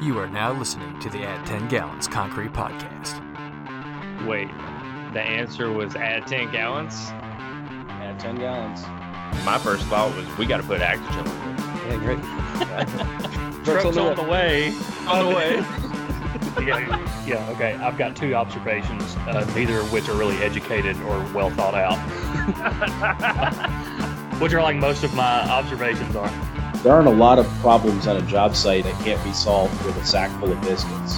You are now listening to the Add 10 Gallons Concrete Podcast. Wait, the answer was add 10 gallons? Add 10 gallons. My first thought was we got to put Actigel in it. Yeah, great. Truck's on the way. On the way. yeah, yeah, okay. I've got two observations, uh, neither of which are really educated or well thought out. which are like most of my observations are. There aren't a lot of problems on a job site that can't be solved with a sack full of biscuits.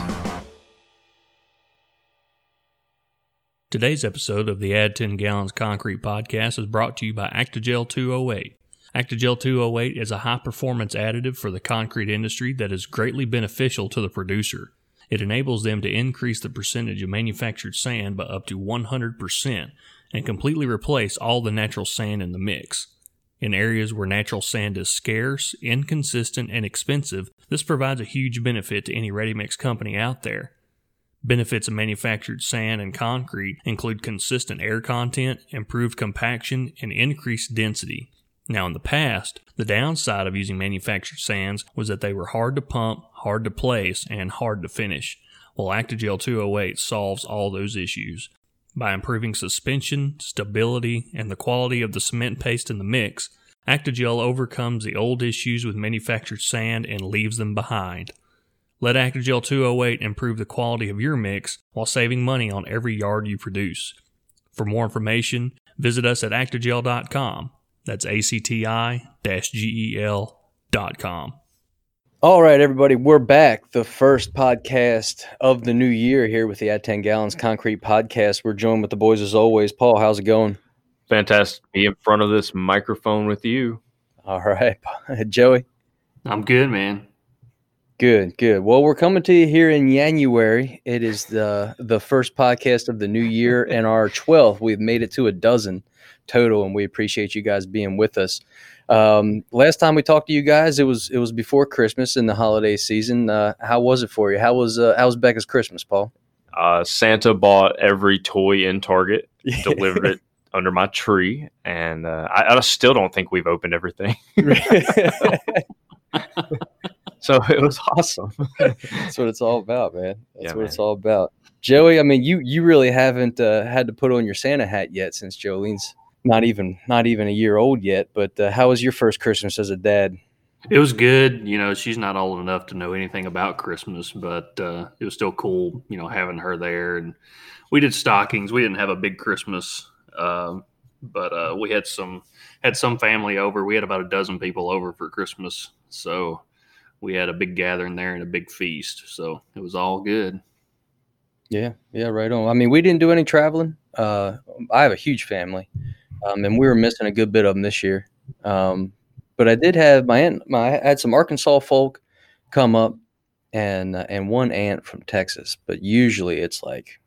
Today's episode of the Add 10 Gallons Concrete podcast is brought to you by Actigel 208. Actigel 208 is a high performance additive for the concrete industry that is greatly beneficial to the producer. It enables them to increase the percentage of manufactured sand by up to 100% and completely replace all the natural sand in the mix. In areas where natural sand is scarce, inconsistent, and expensive, this provides a huge benefit to any ready mix company out there. Benefits of manufactured sand and concrete include consistent air content, improved compaction, and increased density. Now, in the past, the downside of using manufactured sands was that they were hard to pump, hard to place, and hard to finish. Well, Actigel 208 solves all those issues. By improving suspension, stability, and the quality of the cement paste in the mix, Actigel overcomes the old issues with manufactured sand and leaves them behind. Let Actigel 208 improve the quality of your mix while saving money on every yard you produce. For more information, visit us at actigel.com. That's A-C-T-I G-E-L.com. All right, everybody, we're back. The first podcast of the new year here with the Add 10 Gallons Concrete Podcast. We're joined with the boys as always. Paul, how's it going? Fantastic to be in front of this microphone with you. All right, Joey. I'm good, man. Good, good. Well, we're coming to you here in January. It is the the first podcast of the new year and our 12th. We've made it to a dozen total, and we appreciate you guys being with us. Um, last time we talked to you guys, it was it was before Christmas in the holiday season. Uh, how was it for you? How was uh, how was Becca's Christmas, Paul? Uh, Santa bought every toy in Target, delivered it under my tree, and uh, I, I still don't think we've opened everything. so it was awesome. That's what it's all about, man. That's Yeah, what man. it's all about. Joey, I mean, you you really haven't uh, had to put on your Santa hat yet since Jolene's not even not even a year old yet. But uh, how was your first Christmas as a dad? It was good. You know, she's not old enough to know anything about Christmas, but uh, it was still cool, you know, having her there. And we did stockings. We didn't have a big Christmas, um, but uh, we had some had some family over. We had about a dozen people over for Christmas, so we had a big gathering there and a big feast. So it was all good. Yeah, yeah, right on. I mean, we didn't do any traveling. Uh, I have a huge family, um, and we were missing a good bit of them this year. Um, but I did have my aunt. My I had some Arkansas folk come up, and uh, and one aunt from Texas. But usually it's like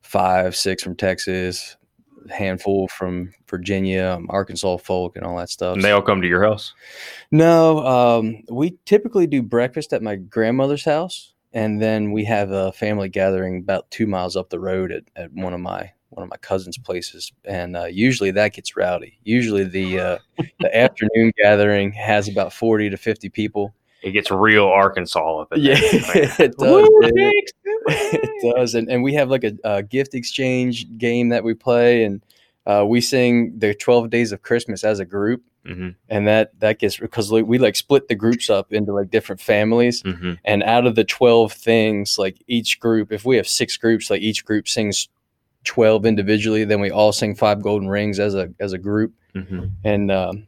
five, six from Texas, handful from Virginia, um, Arkansas folk, and all that stuff. And they all come to your house. No, um, we typically do breakfast at my grandmother's house, and then we have a family gathering about two miles up the road at, at one of my one of my cousins' places, and uh, usually that gets rowdy. Usually the uh, the afternoon gathering has about forty to fifty people. It gets real Arkansas up in Yeah, it does. It, it does, and and we have like a, a gift exchange game that we play, and uh, we sing the Twelve Days of Christmas as a group hmm and that that gets because we like split the groups up into like different families hmm and out of the 12 things like each group if we have six groups like each group sings 12 individually then we all sing five golden rings as a as a group hmm and um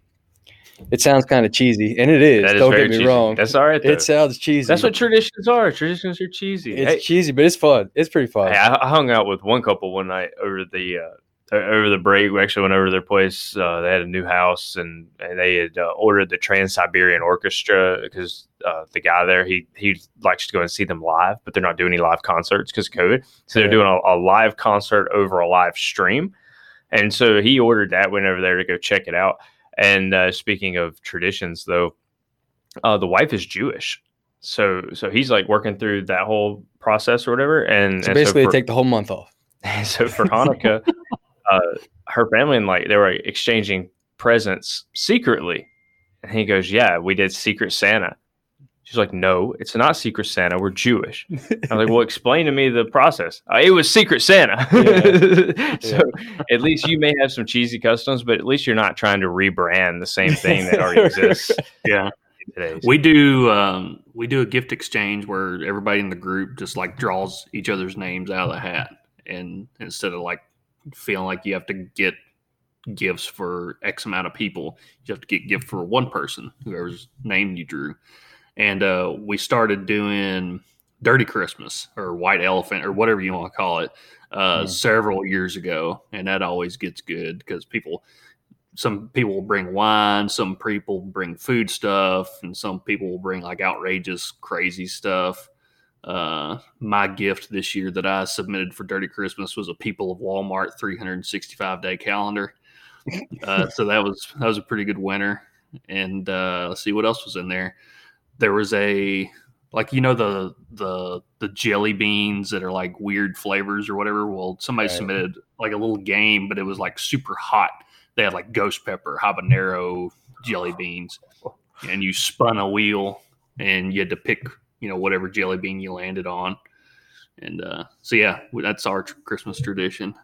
it sounds kind of cheesy and it is is don't get me cheesy. wrong That's all right. Though. it sounds cheesy That's what traditions are. Traditions are cheesy. it's Hey, cheesy but it's fun it's pretty fun Hey, I, hung out with one couple one night over the uh, over the break. We actually went over to their place. Uh, they had a new house, and, and they had uh, ordered the Trans Siberian Orchestra because uh, the guy there he he likes to go and see them live, but they're not doing any live concerts because of COVID. So they're doing a, a live concert over a live stream, and so he ordered that. Went over there to go check it out. And uh, speaking of traditions, though, uh, the wife is Jewish. So, so he's like working through that whole process or whatever, and so and basically for- take the whole month off so for Hanukkah, uh, her family and like they were exchanging presents secretly, and he goes, "Yeah, we did Secret Santa." She's like, no, it's not Secret Santa. We're Jewish. I'm like, well, explain to me the process. Uh, it was Secret Santa. so at least you may have some cheesy customs, but at least you're not trying to rebrand the same thing that already exists. Yeah. Today. We do um, we do a gift exchange where everybody in the group just like draws each other's names out of the hat, and instead of like feeling like you have to get gifts for X amount of people, you have to get gift for one person, whoever's name you drew. And uh, we started doing Dirty Christmas or White Elephant or whatever you want to call it uh, Yeah. several years ago, and that always gets good because people some people bring wine, some people bring food stuff, and some people will bring like outrageous, crazy stuff. Uh, my gift this year that I submitted for Dirty Christmas was a People of Walmart 365 day calendar. Uh, so that was that was a pretty good winner. And uh, let's see what else was in there. There was a like you know the the the jelly beans that are like weird flavors or whatever. Well, somebody Right. submitted like a little game, but it was like super hot they had like ghost pepper, habanero jelly beans, and you spun a wheel and you had to pick, you know, whatever jelly bean you landed on. And uh, so, yeah, that's our tr- Christmas tradition.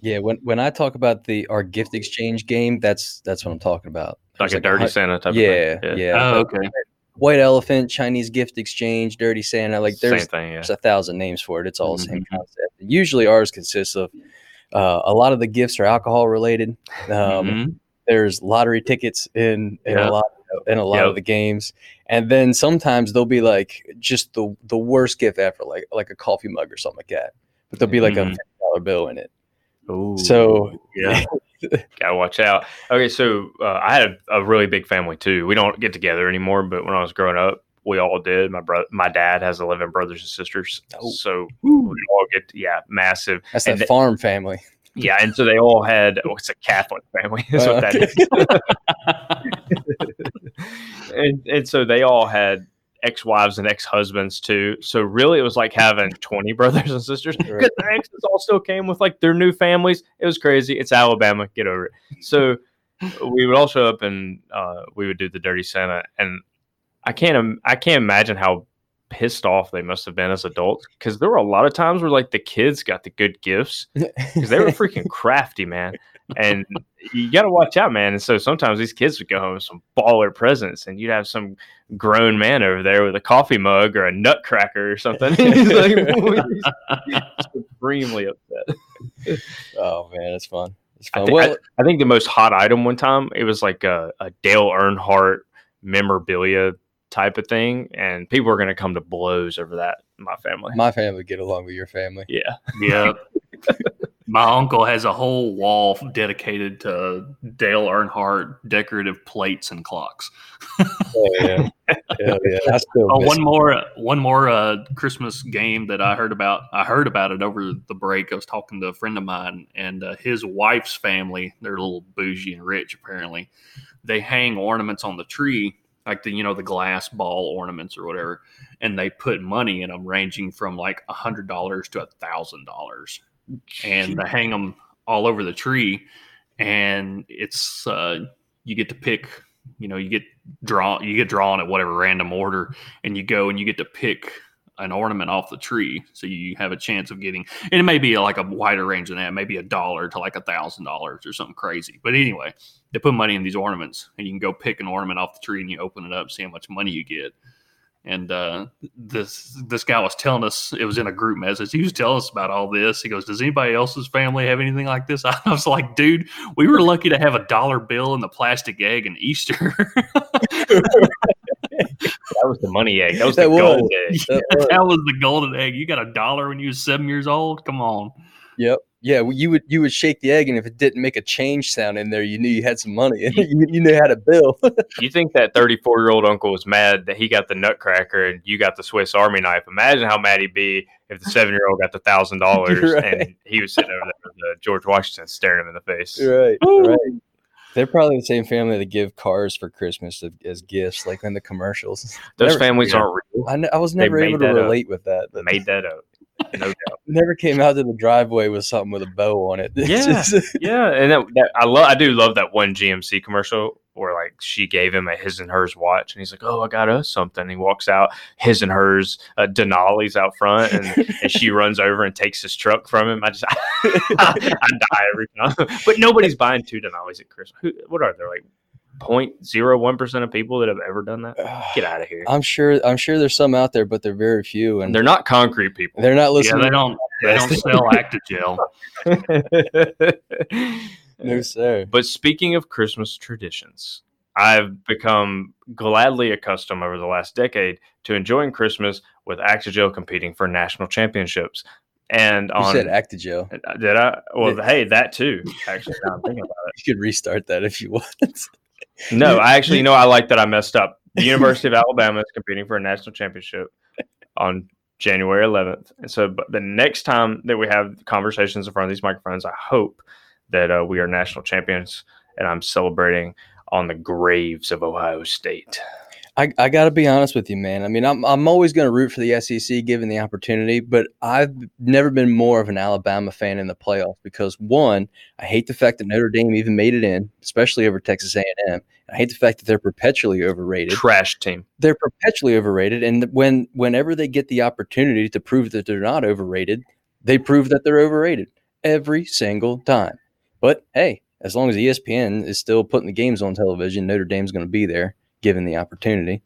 Yeah, when when I talk about the our gift exchange game, that's that's what I'm talking about. like There's a dirty hu- Santa type yeah, of thing. yeah, Oh, okay. White elephant, Chinese gift exchange, dirty Santa. Like there's Same thing, yeah. there's a thousand names for it. It's all the same Mhm. concept. Usually ours consists of uh, a lot of the gifts are alcohol related. Um, Mhm. There's lottery tickets in in Yeah. a lot in a lot Yep. of the games, and then sometimes they'll be like just the the worst gift ever, like like a coffee mug or something like that. But there'll be like a Mhm. fifty dollar bill in it. Ooh. So Yeah. Gotta watch out. Okay, so uh, I had a, a really big family too. We don't get together anymore, but when I was growing up, we all did. My brother, my dad has eleven brothers and sisters, Oh. so we all get yeah, massive. that's And that th- farm family. Yeah, and so they all had. Oh, it's a Catholic family. That's Oh, what that okay. and and so they all had ex-wives and ex-husbands too. So really, it was like having twenty brothers and sisters. Right. Because the exes all still came with like their new families. It was crazy. It's Alabama. Get over it. So we would all show up and uh, we would do the dirty Santa, and I can't im- I can't imagine how pissed off they must have been as adults because there were a lot of times where like the kids got the good gifts because they were freaking crafty, man. And you got to watch out, man. And so sometimes these kids would go home with some baller presents, and you'd have some grown man over there with a coffee mug or a nutcracker or something. He's like supremely upset. oh man, it's fun. It's I, fun. well, I, I think the most hot item one time it was like a, a Dale Earnhardt memorabilia type of thing, and people were going to come to blows over that. My family, my family would get along with your family. yeah. Yeah. My uncle has a whole wall dedicated to Dale Earnhardt decorative plates and clocks. Oh yeah, yeah. Still Oh, one more, one more uh, Christmas game that I heard about. I heard about it over the break. I was talking to a friend of mine, and uh, his wife's family. They're a little bougie and rich, apparently. They hang ornaments on the tree, like the you know the glass ball ornaments or whatever, and they put money in them, ranging from like a hundred dollars to a thousand dollars, and they hang them all over the tree, and it's uh, you get to pick. You know, you get draw you get drawn at whatever random order and you go and you get to pick an ornament off the tree. So you have a chance of getting and it may be like a wider range than that maybe a dollar to like a thousand dollars or something crazy. But anyway they put money in these ornaments and you can go pick an ornament off the tree and you open it up see how much money you get and uh, this this guy was telling us it was in a group message. He was telling us about all this. He goes, "Does anybody else's family have anything like this?" I was like, "Dude, we were lucky to have a dollar bill and the plastic egg in Easter." That was the money egg. That was That the was. gold egg. That was- that was the golden egg. You got a dollar when you was seven years old. Come on. Yep. Yeah, well, you would you would shake the egg, and if it didn't make a change sound in there, you knew you had some money. you, you knew how to bill. You think that 34 year old uncle was mad that he got the nutcracker and you got the Swiss Army knife? Imagine how mad he'd be if the seven year old got the thousand dollars and he was sitting over there with uh, George Washington staring him in the face. right, right. They're probably the same family that give cars for Christmas as, gifts, like in the commercials. Those Never- families aren't real. I, I was never able to that up. relate with that. Made that up. No doubt. never came out to the driveway with something with a bow on it. Yeah. just- Yeah, and that, that I love. I do love that one GMC commercial where like she gave him a his and hers watch, and he's like, "Oh, I got us something." he walks out, his and hers uh, Denali's out front, and, and she runs over and takes his truck from him. I just I, I die every time. but nobody's buying two Denali's at Christmas. Who, what are they like? 0.01 percent of people that have ever done that. Get out of here. I'm sure. I'm sure there's some out there, but they're very few, and They're not concrete people. they're not Yeah, listening. they don't they don't sell Actigel. no, sir. But speaking of Christmas traditions, I've become gladly accustomed over the last decade to enjoying Christmas with Actigel competing for national championships. And You on said Actigel. Uh, did I? Well, Yeah. hey, that too. Actually, now I'm thinking about it. You could restart that if you want. No, I actually, you know, I like that I messed up. The University of Alabama is competing for a national championship on January 11th. And so, but the next time that we have conversations in front of these microphones, I hope that uh, we are national champions and I'm celebrating on the graves of Ohio State. I, I got to be honest with you, man. I mean, I'm I'm always going to root for the SEC given the opportunity, but I've never been more of an Alabama fan in the playoffs because one, I hate the fact that Notre Dame even made it in, especially over Texas A&M. I hate the fact that they're perpetually overrated. Trash team. They're perpetually overrated, and when whenever they get the opportunity to prove that they're not overrated, they prove that they're overrated every single time. But hey, as long as ESPN is still putting the games on television, Notre Dame's going to be there given the opportunity.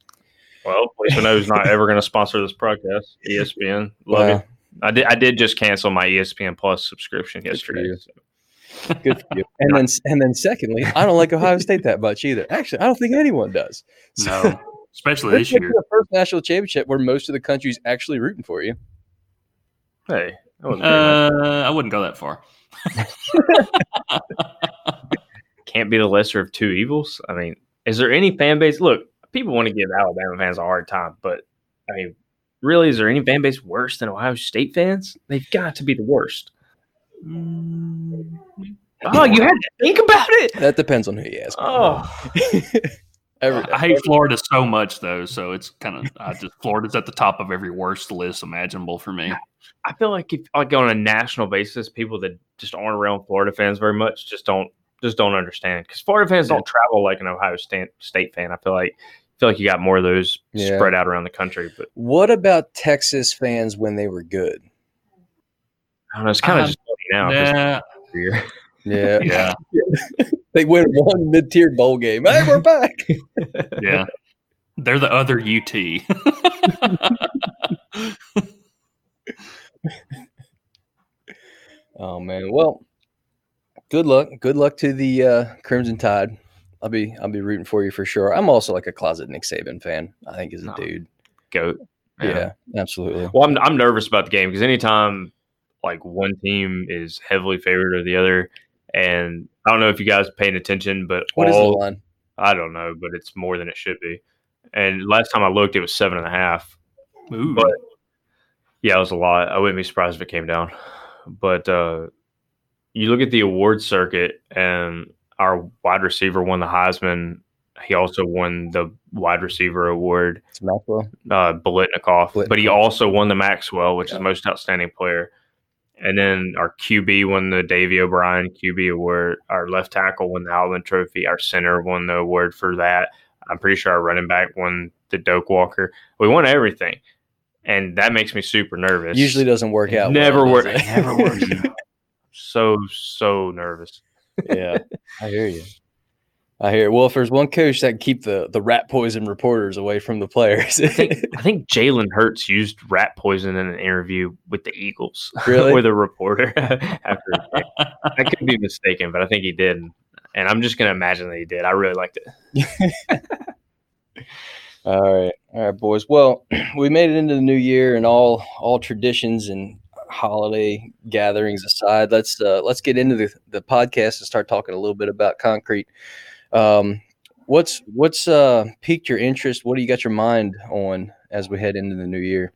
Well, at least I know who's not ever going to sponsor this podcast. ESPN. Love Well, you. I did, I did just cancel my ESPN Plus subscription for yesterday. you. so. Good for you. And then, and then, secondly, I don't like Ohio State that much either. Actually, I don't think anyone does. No, especially this this year. the first national championship where most of the country's actually rooting for you. Hey, was pretty. Uh, I wouldn't go that far. can't be the lesser of two evils. I mean, is there any fan base? Look, people want to give Alabama fans a hard time, but I mean, really, is there any fan base worse than Ohio State fans? They've got to be the worst. Mm, Oh, you had to think about it. That depends on who you ask. Oh, Every, I hate Florida so much though, so it's kind of I just Florida's at the top of every worst list imaginable for me. I feel like if like on a national basis, people that just aren't around Florida fans very much just don't just don't understand because Florida fans don't travel like an Ohio State State fan. I feel like I feel like you got more of those Yeah. spread out around the country, but what about Texas fans when they were good? I don't know. It's kind of Um, just funny now. 'cause Yeah, Yeah, yeah, they win one mid-tier bowl game. Hey, we're back. yeah. They're the other UT. Oh man. Well, good luck. Good luck to the uh, Crimson Tide. I'll be I'll be rooting for you for sure. I'm also like a closet Nick Saban fan. I think he's a No. dude. goat. Yeah, absolutely. Well, I'm I'm nervous about the game because anytime like one team is heavily favored or the other, and I don't know if you guys paying attention, but What is the all line? I don't know, but it's more than it should be. And last time I looked, it was seven and a half. Ooh. But yeah, it was a lot. I wouldn't be surprised if it came down. But uh, you look at the award circuit, and our wide receiver won the Heisman. He also won the wide receiver award It's Maxwell. uh, Biletnikoff, but he also won the Maxwell, which Yeah. is most outstanding player. And then our QB won the Davey O'Brien QB award. Our left tackle won the Outland Trophy. Our center won the award for that. I'm pretty sure our running back won the Doak Walker. We won everything, and that makes me super nervous. Usually doesn't work out. never well, work. Never works. so so nervous. yeah, I hear you. I hear. It. Well, if there's one coach that can keep the the rat poison reporters away from the players, I think I think Jalen Hurts used rat poison in an interview with the Eagles. Really? with a reporter after. I could be mistaken, but I think he did. And I'm just gonna imagine that he did. I really liked it. All right, all right, boys. Well, we made it into the new year, and all all traditions and holiday gatherings aside, let's uh, let's get into the, the podcast and start talking a little bit about concrete. Um, what's what's uh, piqued your interest? What do you got your mind on as we head into the new year?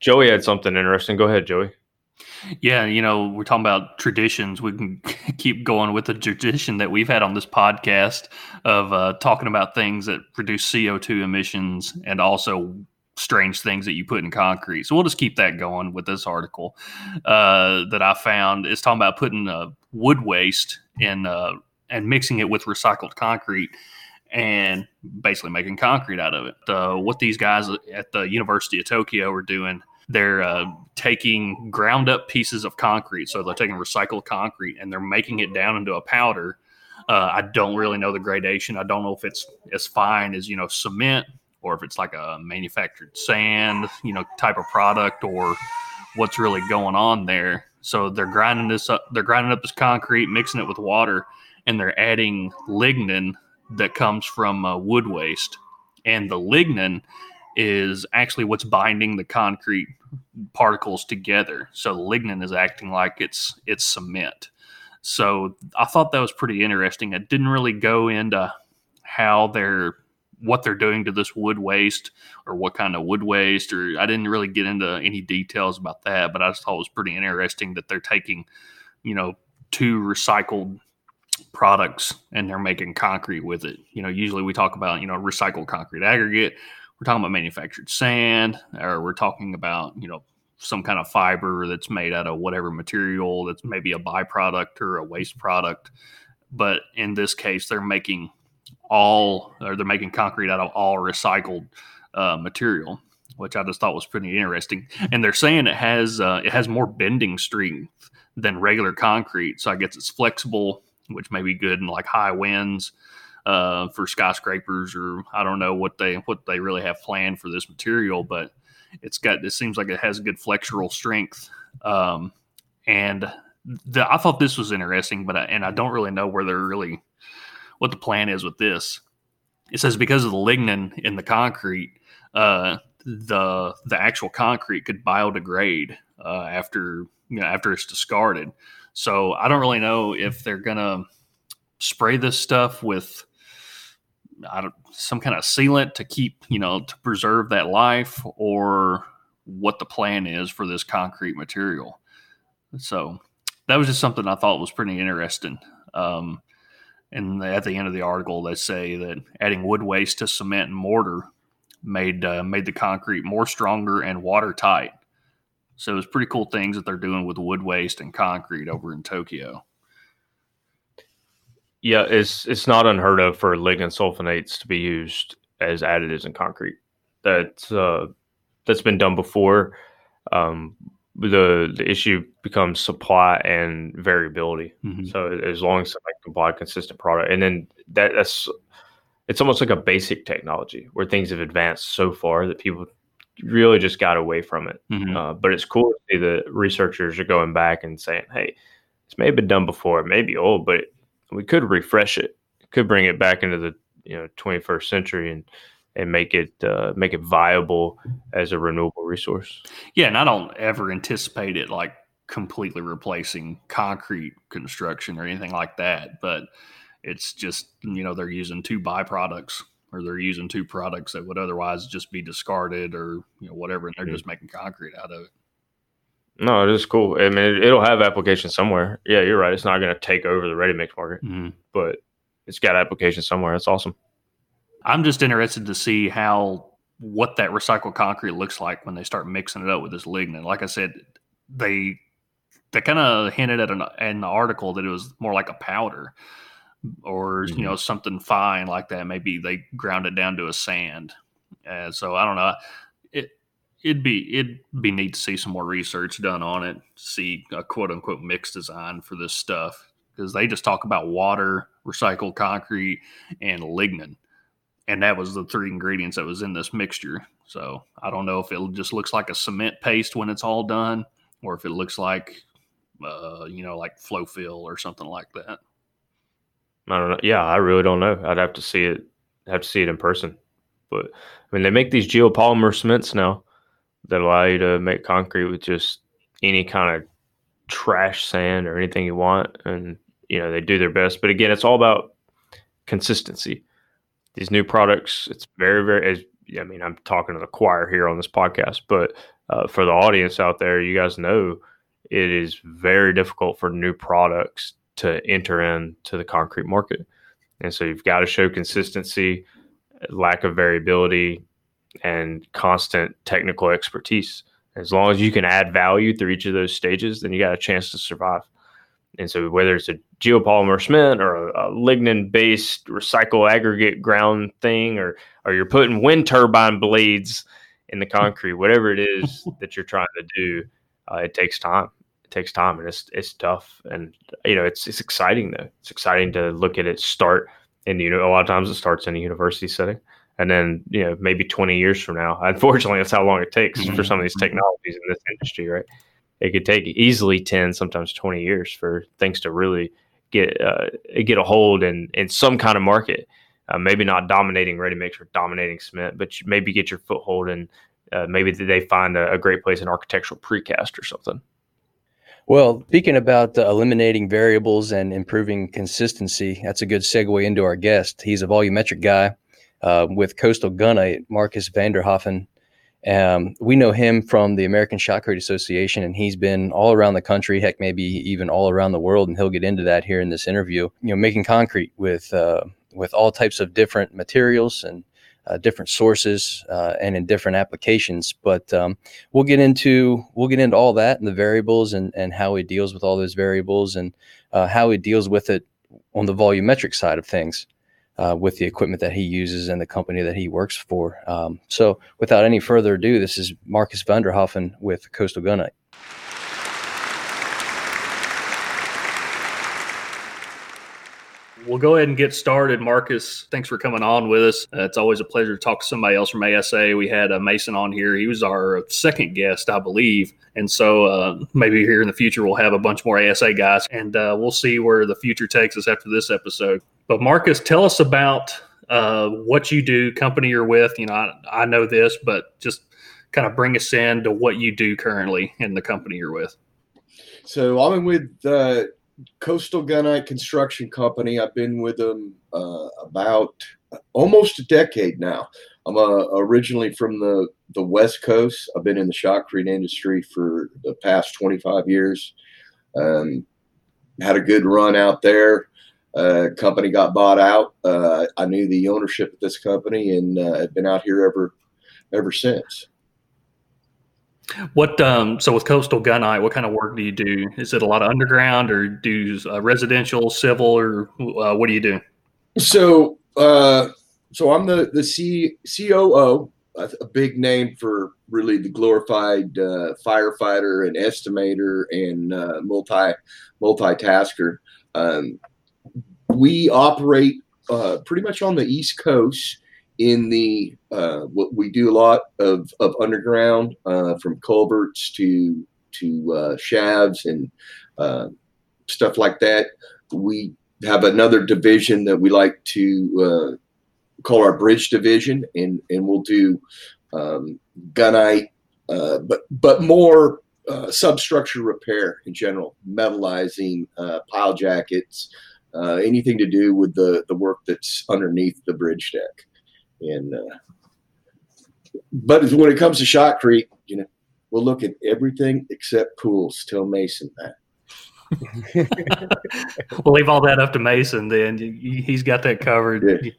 Joey had something interesting. Go ahead, Joey. Yeah, you know, we're talking about traditions. We can keep going with the tradition that we've had on this podcast of uh, talking about things that reduce CO2 emissions and also strange things that you put in concrete. So we'll just keep that going with this article uh, that I found. It's talking about putting uh, wood waste in uh, and mixing it with recycled concrete. and basically making concrete out of it. What these guys at the University of Tokyo are doing, they're uh, taking ground up pieces of concrete. So they're taking recycled concrete and they're making it down into a powder. Uh, I don't really know the gradation. I don't know if it's as fine as you know cement or if it's like a manufactured sand, you know, type of product or what's really going on there. So they're grinding this up. They're grinding up this concrete, mixing it with water, and they're adding lignin that comes from uh, wood waste. And the lignin is actually what's binding the concrete particles together. So lignin is acting like it's it's cement. So I thought that was pretty interesting. It didn't really go into how they're what they're doing to this wood waste or what kind of wood waste or I didn't really get into any details about that, but I just thought it was pretty interesting that they're taking, you know, two recycled products and they're making concrete with it. You know, usually we talk about, you know, recycled concrete aggregate. We're talking about manufactured sand, or we're talking about, you know, some kind of fiber that's made out of whatever material that's maybe a byproduct or a waste product. But in this case, they're making all, or they're making concrete out of all recycled uh, material, which I just thought was pretty interesting. And they're saying it has uh, it has more bending strength than regular concrete, so I guess it's flexible which may be good in like high winds uh, for skyscrapers or I don't know what they what they really have planned for this material, but it's got it seems like it has good flexural strength. Um, and the, I thought this was interesting, but I, and I don't really know where they're really what the plan is with this. It says because of the lignin in the concrete, uh, the the actual concrete could biodegrade uh, after you know after it's discarded. So I don't really know if they're gonna spray this stuff with some kind of sealant to keep you know to preserve that life, or what the plan is for this concrete material. So that was just something I thought was pretty interesting. Um, and at the end of the article, they say that adding wood waste to cement and mortar made uh, made the concrete more stronger and watertight. So it's pretty cool things that they're doing with wood waste and concrete over in Tokyo. Yeah, it's it's not unheard of for lignin sulfonates to be used as additives in concrete. That's uh, that's been done before. Um, the the issue becomes supply and variability. Mm-hmm. So as long as somebody can buy a consistent product, and then that that's it's almost like a basic technology where things have advanced so far that people really just got away from it. Mm-hmm. Uh, but it's cool to see the researchers are going back and saying, "Hey, this may have been done before, it may be old, but we could refresh it, could bring it back into the you know 21st century and and make it uh, make it viable as a renewable resource." Yeah, and I don't ever anticipate it like completely replacing concrete construction or anything like that, but it's just you know they're using two byproducts or they're using two products that would otherwise just be discarded or you know whatever, and they're mm-hmm. just making concrete out of it. No, it is cool. I mean, it, will have application somewhere. Yeah, you're right. It's not going to take over the ready mix market, mm-hmm. but it's got application somewhere. That's awesome. I'm just interested to see how what that recycled concrete looks like when they start mixing it up with this lignin. Like I said, they they kind of hinted at an in the article that it was more like a powder or mm-hmm. you know something fine like that. Maybe they ground it down to a sand. And so I don't know. It it'd be it'd be neat to see some more research done on it. See a quote unquote mix design for this stuff because they just talk about water, recycled concrete, and lignin, and that was the three ingredients that was in this mixture. So I don't know if it just looks like a cement paste when it's all done, or if it looks like, uh, you know, like flow fill or something like that. I don't know. Yeah, I really don't know. I'd have to see it. Have to see it in person. But I mean, they make these geopolymer cements now that allow you to make concrete with just any kind of trash sand or anything you want, and you know they do their best. But again, it's all about consistency. These new products, it's very, very. As, I mean, I'm talking to the choir here on this podcast, but uh, for the audience out there, you guys know it is very difficult for new products to enter into the concrete market. And so you've got to show consistency, lack of variability, and constant technical expertise. As long as you can add value through each of those stages, then you got a chance to survive. And so whether it's a geopolymer cement or a, a lignin based recycle aggregate ground thing, or or you're putting wind turbine blades in the concrete, whatever it is that you're trying to do, uh, it takes time. It takes time, and it's it's tough. And you know, it's it's exciting though. It's exciting to look at it start. And you know, a lot of times it starts in a university setting, and then you know maybe 20 years from now. Unfortunately, that's how long it takes for some of these technologies in this industry, right? It could take easily 10 sometimes 20 years for things to really get uh, get a hold in in some kind of market. Uh, maybe not dominating ready mix or dominating cement but maybe get your foothold and uh, maybe they find a, a, great place in architectural precast or something. Well speaking about eliminating variables and improving consistency that's a good segue into our guest. He's a volumetric guy uh, with coastal gunite marcus vanderhoffen um, we know him from the American Shotcrete Association, and he's been all around the country, heck, maybe even all around the world. And he'll get into that here in this interview. You know, making concrete with uh, with all types of different materials and uh, different sources uh, and in different applications. But um, we'll get into we'll get into all that and the variables and and how he deals with all those variables and uh, how he deals with it on the volumetric side of things uh, with the equipment that he uses and the company that he works for. Um, so, without any further ado, this is Marcus Vanderhoffen with Coastal Gunite. We'll go ahead and get started. Marcus, thanks for coming on with us. Uh, it's always a pleasure to talk to somebody else from ASA. We had uh, Mason on here. He was our second guest, I believe. And so uh, maybe here in the future, we'll have a bunch more ASA guys and uh, we'll see where the future takes us after this episode. But Marcus, tell us about uh, what you do, company you're with. You know, I, I know this, but just kind of bring us in to what you do currently in the company you're with. So I'm with Coastal Gunite Construction Company. I've been with them uh, about almost a decade now. I'm uh, originally from the, the West Coast. I've been in the shotcrete industry for the past 25 years. Um, had a good run out there. Uh, company got bought out. Uh, I knew the ownership of this company and uh, have been out here ever ever since. What um, so with Coastal Gunite, what kind of work do you do? Is it a lot of underground, or do uh, residential, civil, or uh, what do you do? So, uh, so I'm the the C, COO, a, a big name for really the glorified uh, firefighter and estimator and uh, multi multitasker. Um, we operate uh, pretty much on the East Coast. In the uh, what we do a lot of, of underground uh, from culverts to to uh, shafts and uh, stuff like that. We have another division that we like to uh, call our bridge division, and and we'll do um, gunite, but but more substructure repair in general, metallizing, pile jackets uh, anything to do with the the work that's underneath the bridge deck. And uh, but when it comes to shotcrete, you know, we'll look at everything except pools. Tell Mason that. we'll leave all that up to Mason. Then he's got that covered. Yeah.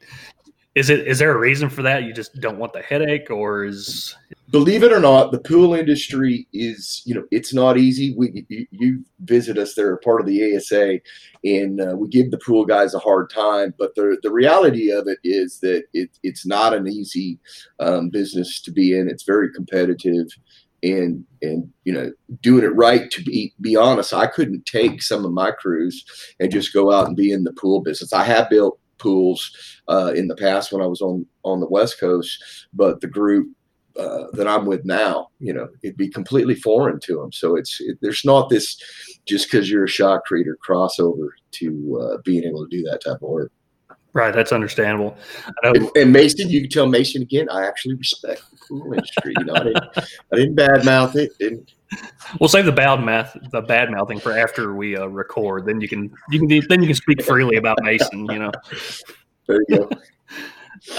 Is it is there a reason for that? You just don't want the headache, or is believe it or not, the pool industry is you know it's not easy. We you, you visit us; they're part of the ASA, and uh, we give the pool guys a hard time. But the the reality of it is that it, it's not an easy um, business to be in. It's very competitive, and and you know doing it right. To be be honest, I couldn't take some of my crews and just go out and be in the pool business. I have built pools uh, in the past when I was on on the West Coast, but the group uh, that I'm with now, you know, it'd be completely foreign to them. So it's it, there's not this just because you're a shotcreter crossover to uh, being able to do that type of work. Right, that's understandable. And, and, Mason, you can tell Mason again. I actually respect the pool industry. You know, I didn't, I didn't badmouth it. Didn't. We'll save the bad mouth, the bad mouthing for after we uh, record. Then you can, you can, then you can speak freely about Mason. You know. There you go.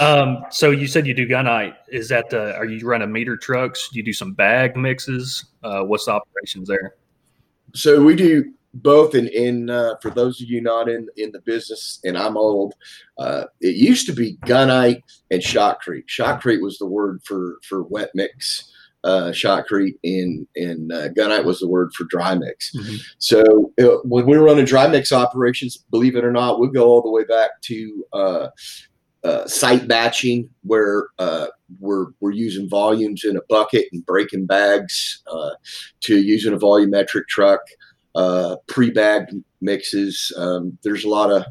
um, so you said you do gunite. Is that uh, are you running meter trucks? Do you do some bag mixes? Uh, what's the operations there? So we do both in in uh, for those of you not in in the business and i'm old uh, it used to be gunite and shotcrete shotcrete was the word for for wet mix uh, shotcrete, and and uh, gunite was the word for dry mix. Mm-hmm. So uh, when we were running dry mix operations, believe it or not, we go all the way back to uh, uh, site batching, where uh, we're we're using volumes in a bucket and breaking bags, uh, to using a volumetric truck, uh, pre-bagged mixes. Um, there's a lot of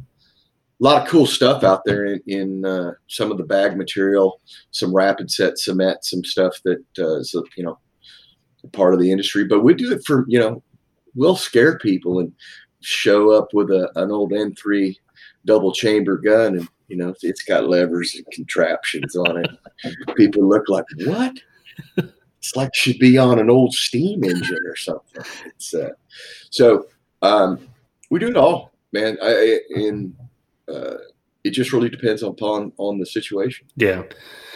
a lot of cool stuff out there in, in uh, some of the bag material, some rapid set cement, some stuff that uh, is you know part of the industry. But we do it for you know we'll scare people and show up with a, an old M3 double chamber gun and you know it's got levers and contraptions on it. people look like what? It's like should be on an old steam engine or something. It's uh, so um, we do it all, man. I, in uh, it just really depends upon on the situation. Yeah,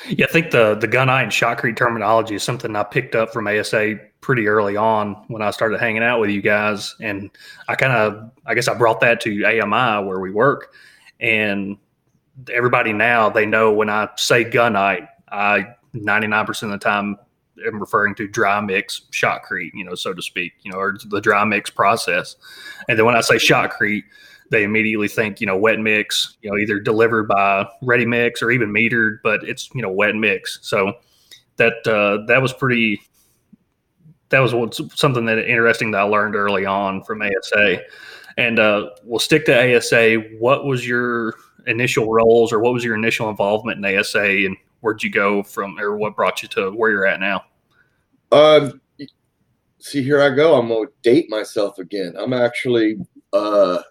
yeah. I think the the gunite and shotcrete terminology is something I picked up from ASA pretty early on when I started hanging out with you guys, and I kind of I guess I brought that to AMI where we work, and everybody now they know when I say gunite, I ninety nine percent of the time am referring to dry mix shotcrete, you know, so to speak, you know, or the dry mix process, and then when I say shotcrete they immediately think, you know, wet mix, you know, either delivered by ready mix or even metered, but it's, you know, wet mix. So that, uh, that was pretty, that was what, something that interesting that I learned early on from ASA. And uh, we'll stick to ASA. What was your initial roles or what was your initial involvement in ASA and where'd you go from or what brought you to where you're at now? Um, see, here I go. I'm going to date myself again. I'm actually uh,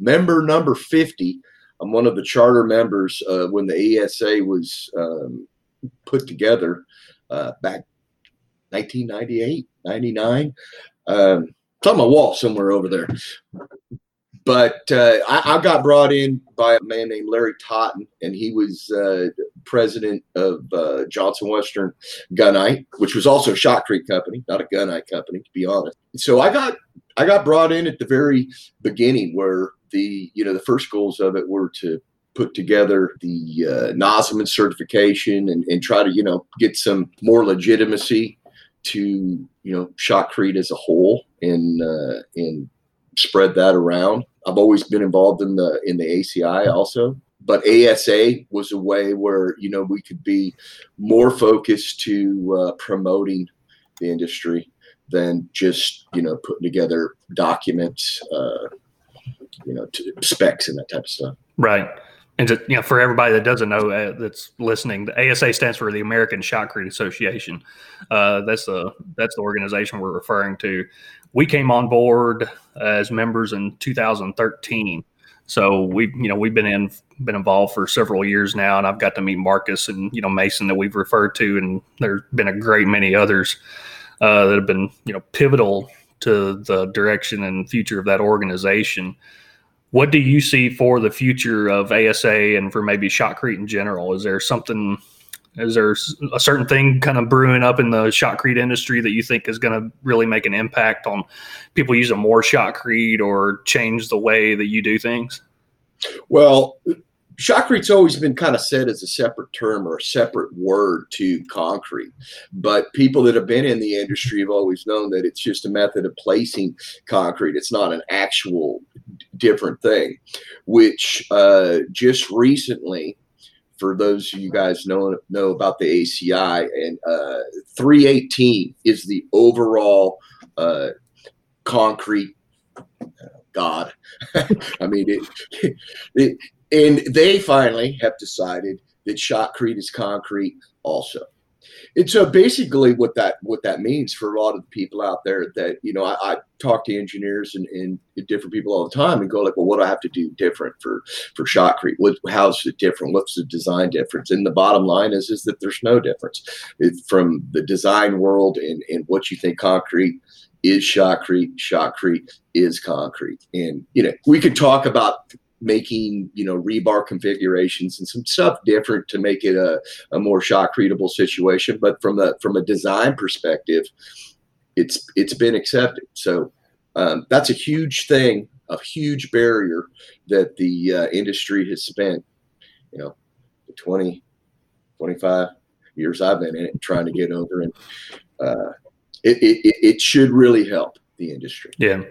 member number 50. I'm one of the charter members uh, when the ASA was um, put together uh, back 1998, 99. Um, it's on my wall somewhere over there. But uh, I, I, got brought in by a man named Larry Totten, and he was uh, president of uh, Johnson Western Gunite, which was also a shotcrete company, not a gunite company, to be honest. So I got I got brought in at the very beginning, where the you know the first goals of it were to put together the uh, nozzleman certification and, and try to you know get some more legitimacy to you know shotcrete as a whole and uh, and spread that around. I've always been involved in the in the ACI also, but ASA was a way where you know we could be more focused to uh, promoting the industry than just you know putting together documents uh, you know, specs and that type of stuff. Right. And to, you know, for everybody that doesn't know uh, that's listening, the ASA stands for the American Shotcrete Association. Uh, that's the that's the organization we're referring to. We came on board as members in 2013. So we, you know, we've been in been involved for several years now, and I've got to meet Marcus and you know Mason that we've referred to, and there's been a great many others uh, that have been you know pivotal to the direction and future of that organization. What do you see for the future of ASA and for maybe shotcrete in general? Is there something, is there a certain thing kind of brewing up in the shotcrete industry that you think is going to really make an impact on people using more shotcrete or change the way that you do things? Well, Shotcrete's always been kind of said as a separate term or a separate word to concrete. But people that have been in the industry have always known that it's just a method of placing concrete. It's not an actual different thing, which uh, just recently, for those of you guys know know about the ACI, and uh, 318 is the overall uh, concrete God. I mean, it, it, and they finally have decided that shotcrete is concrete also. And so basically what that what that means for a lot of the people out there that, you know, I, I talk to engineers and, and, different people all the time and go like, well, what do I have to do different for for shotcrete? What how's it different? What's the design difference? And the bottom line is is that there's no difference from the design world and, and what you think concrete is shotcrete, shotcrete is concrete. And you know, we could talk about making you know rebar configurations and some stuff different to make it a, a more shotcreteable situation but from a from a design perspective it's it's been accepted so um, that's a huge thing a huge barrier that the uh, industry has spent you know 20 25 years i've been in it trying to get over and uh, it, it, it should really help the industry. Yeah.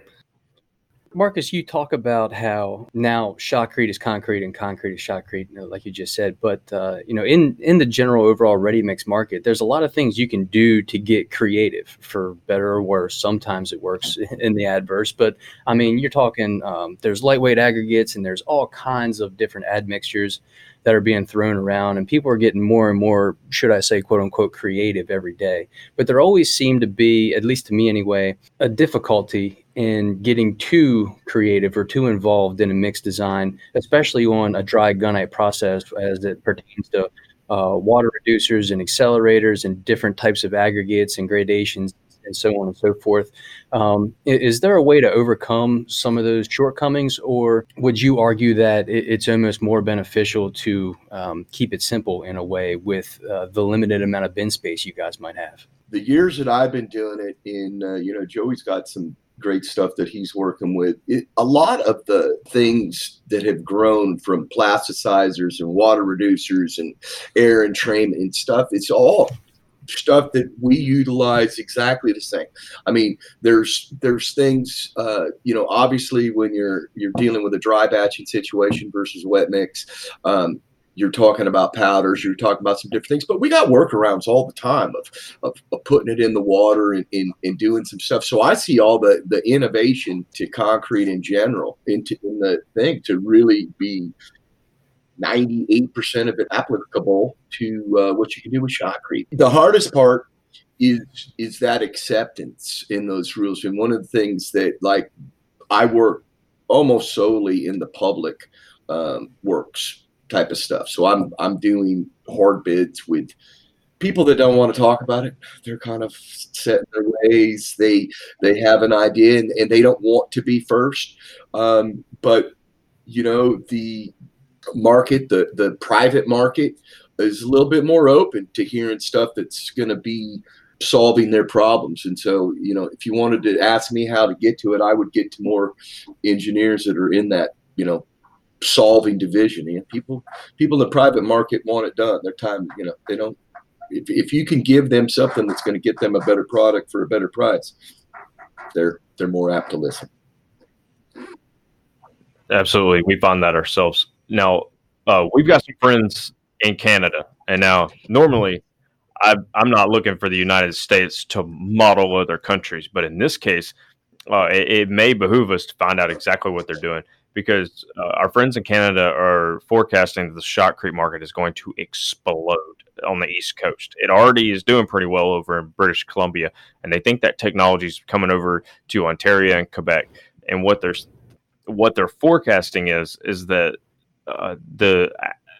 Marcus, you talk about how now shotcrete is concrete and concrete is shotcrete, like you just said. But uh, you know, in in the general overall ready mix market, there's a lot of things you can do to get creative, for better or worse. Sometimes it works in the adverse, but I mean, you're talking um, there's lightweight aggregates and there's all kinds of different admixtures that are being thrown around, and people are getting more and more, should I say, quote unquote, creative every day. But there always seemed to be, at least to me anyway, a difficulty in getting too creative or too involved in a mix design, especially on a dry gunite process as it pertains to uh, water reducers and accelerators and different types of aggregates and gradations and so on and so forth. Um, is there a way to overcome some of those shortcomings, or would you argue that it's almost more beneficial to um, keep it simple in a way with uh, the limited amount of bin space you guys might have? The years that I've been doing it, in uh, you know, Joey's got some great stuff that he's working with. It, a lot of the things that have grown from plasticizers and water reducers and air entrainment and stuff, it's all stuff that we utilize exactly the same. I mean, there's there's things, uh, you know, obviously when you're you're dealing with a dry batching situation versus wet mix. Um, you're talking about powders, you're talking about some different things, but we got workarounds all the time of, of, of putting it in the water and, and, and, doing some stuff. So I see all the, the innovation to concrete in general into in the thing to really be 98% of it applicable to uh, what you can do with shotcrete. The hardest part is is that acceptance in those rules. And one of the things that like I work almost solely in the public um, works type of stuff. So I'm I'm doing hard bids with people that don't want to talk about it. They're kind of set in their ways. They they have an idea and, and they don't want to be first. Um, but you know the market, the the private market, is a little bit more open to hearing stuff that's going to be solving their problems. And so, you know, if you wanted to ask me how to get to it, I would get to more engineers that are in that, you know, solving division. You know, people people in the private market want it done. Their time, you know, they don't. If, if you can give them something that's going to get them a better product for a better price, they're they're more apt to listen. Absolutely, we found that ourselves now uh, we've got some friends in Canada, and now normally I, I'm not looking for the United States to model other countries, but in this case, uh, it, it, may behoove us to find out exactly what they're doing because uh, our friends in Canada are forecasting that the shotcrete market is going to explode on the East Coast. It already is doing pretty well over in British Columbia, and they think that technology is coming over to Ontario and Quebec. And what they're what they're forecasting is is that uh, the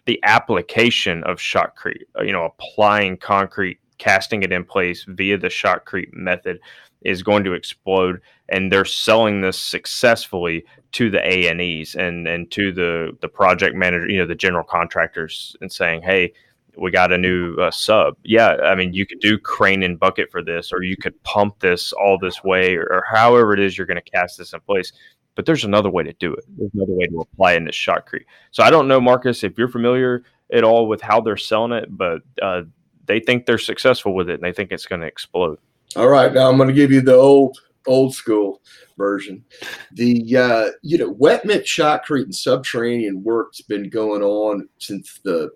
the application of shotcrete, you know, applying concrete, casting it in place via the shotcrete method is going to explode and they're selling this successfully to the A&Es and and to the the project manager, you know, the general contractors and saying, "Hey, we got a new uh, sub. Yeah, I mean, you could do crane and bucket for this, or you could pump this all this way, or, or however it is you're going to cast this in place but there's another way to do it. There's another way to apply in this shotcrete. So I don't know, Marcus, if you're familiar at all with how they're selling it, but uh, they think they're successful with it and they think it's going to explode. All right, now I'm going to give you the old old school version. The uh, you know wet mix shotcrete and subterranean work's been going on since the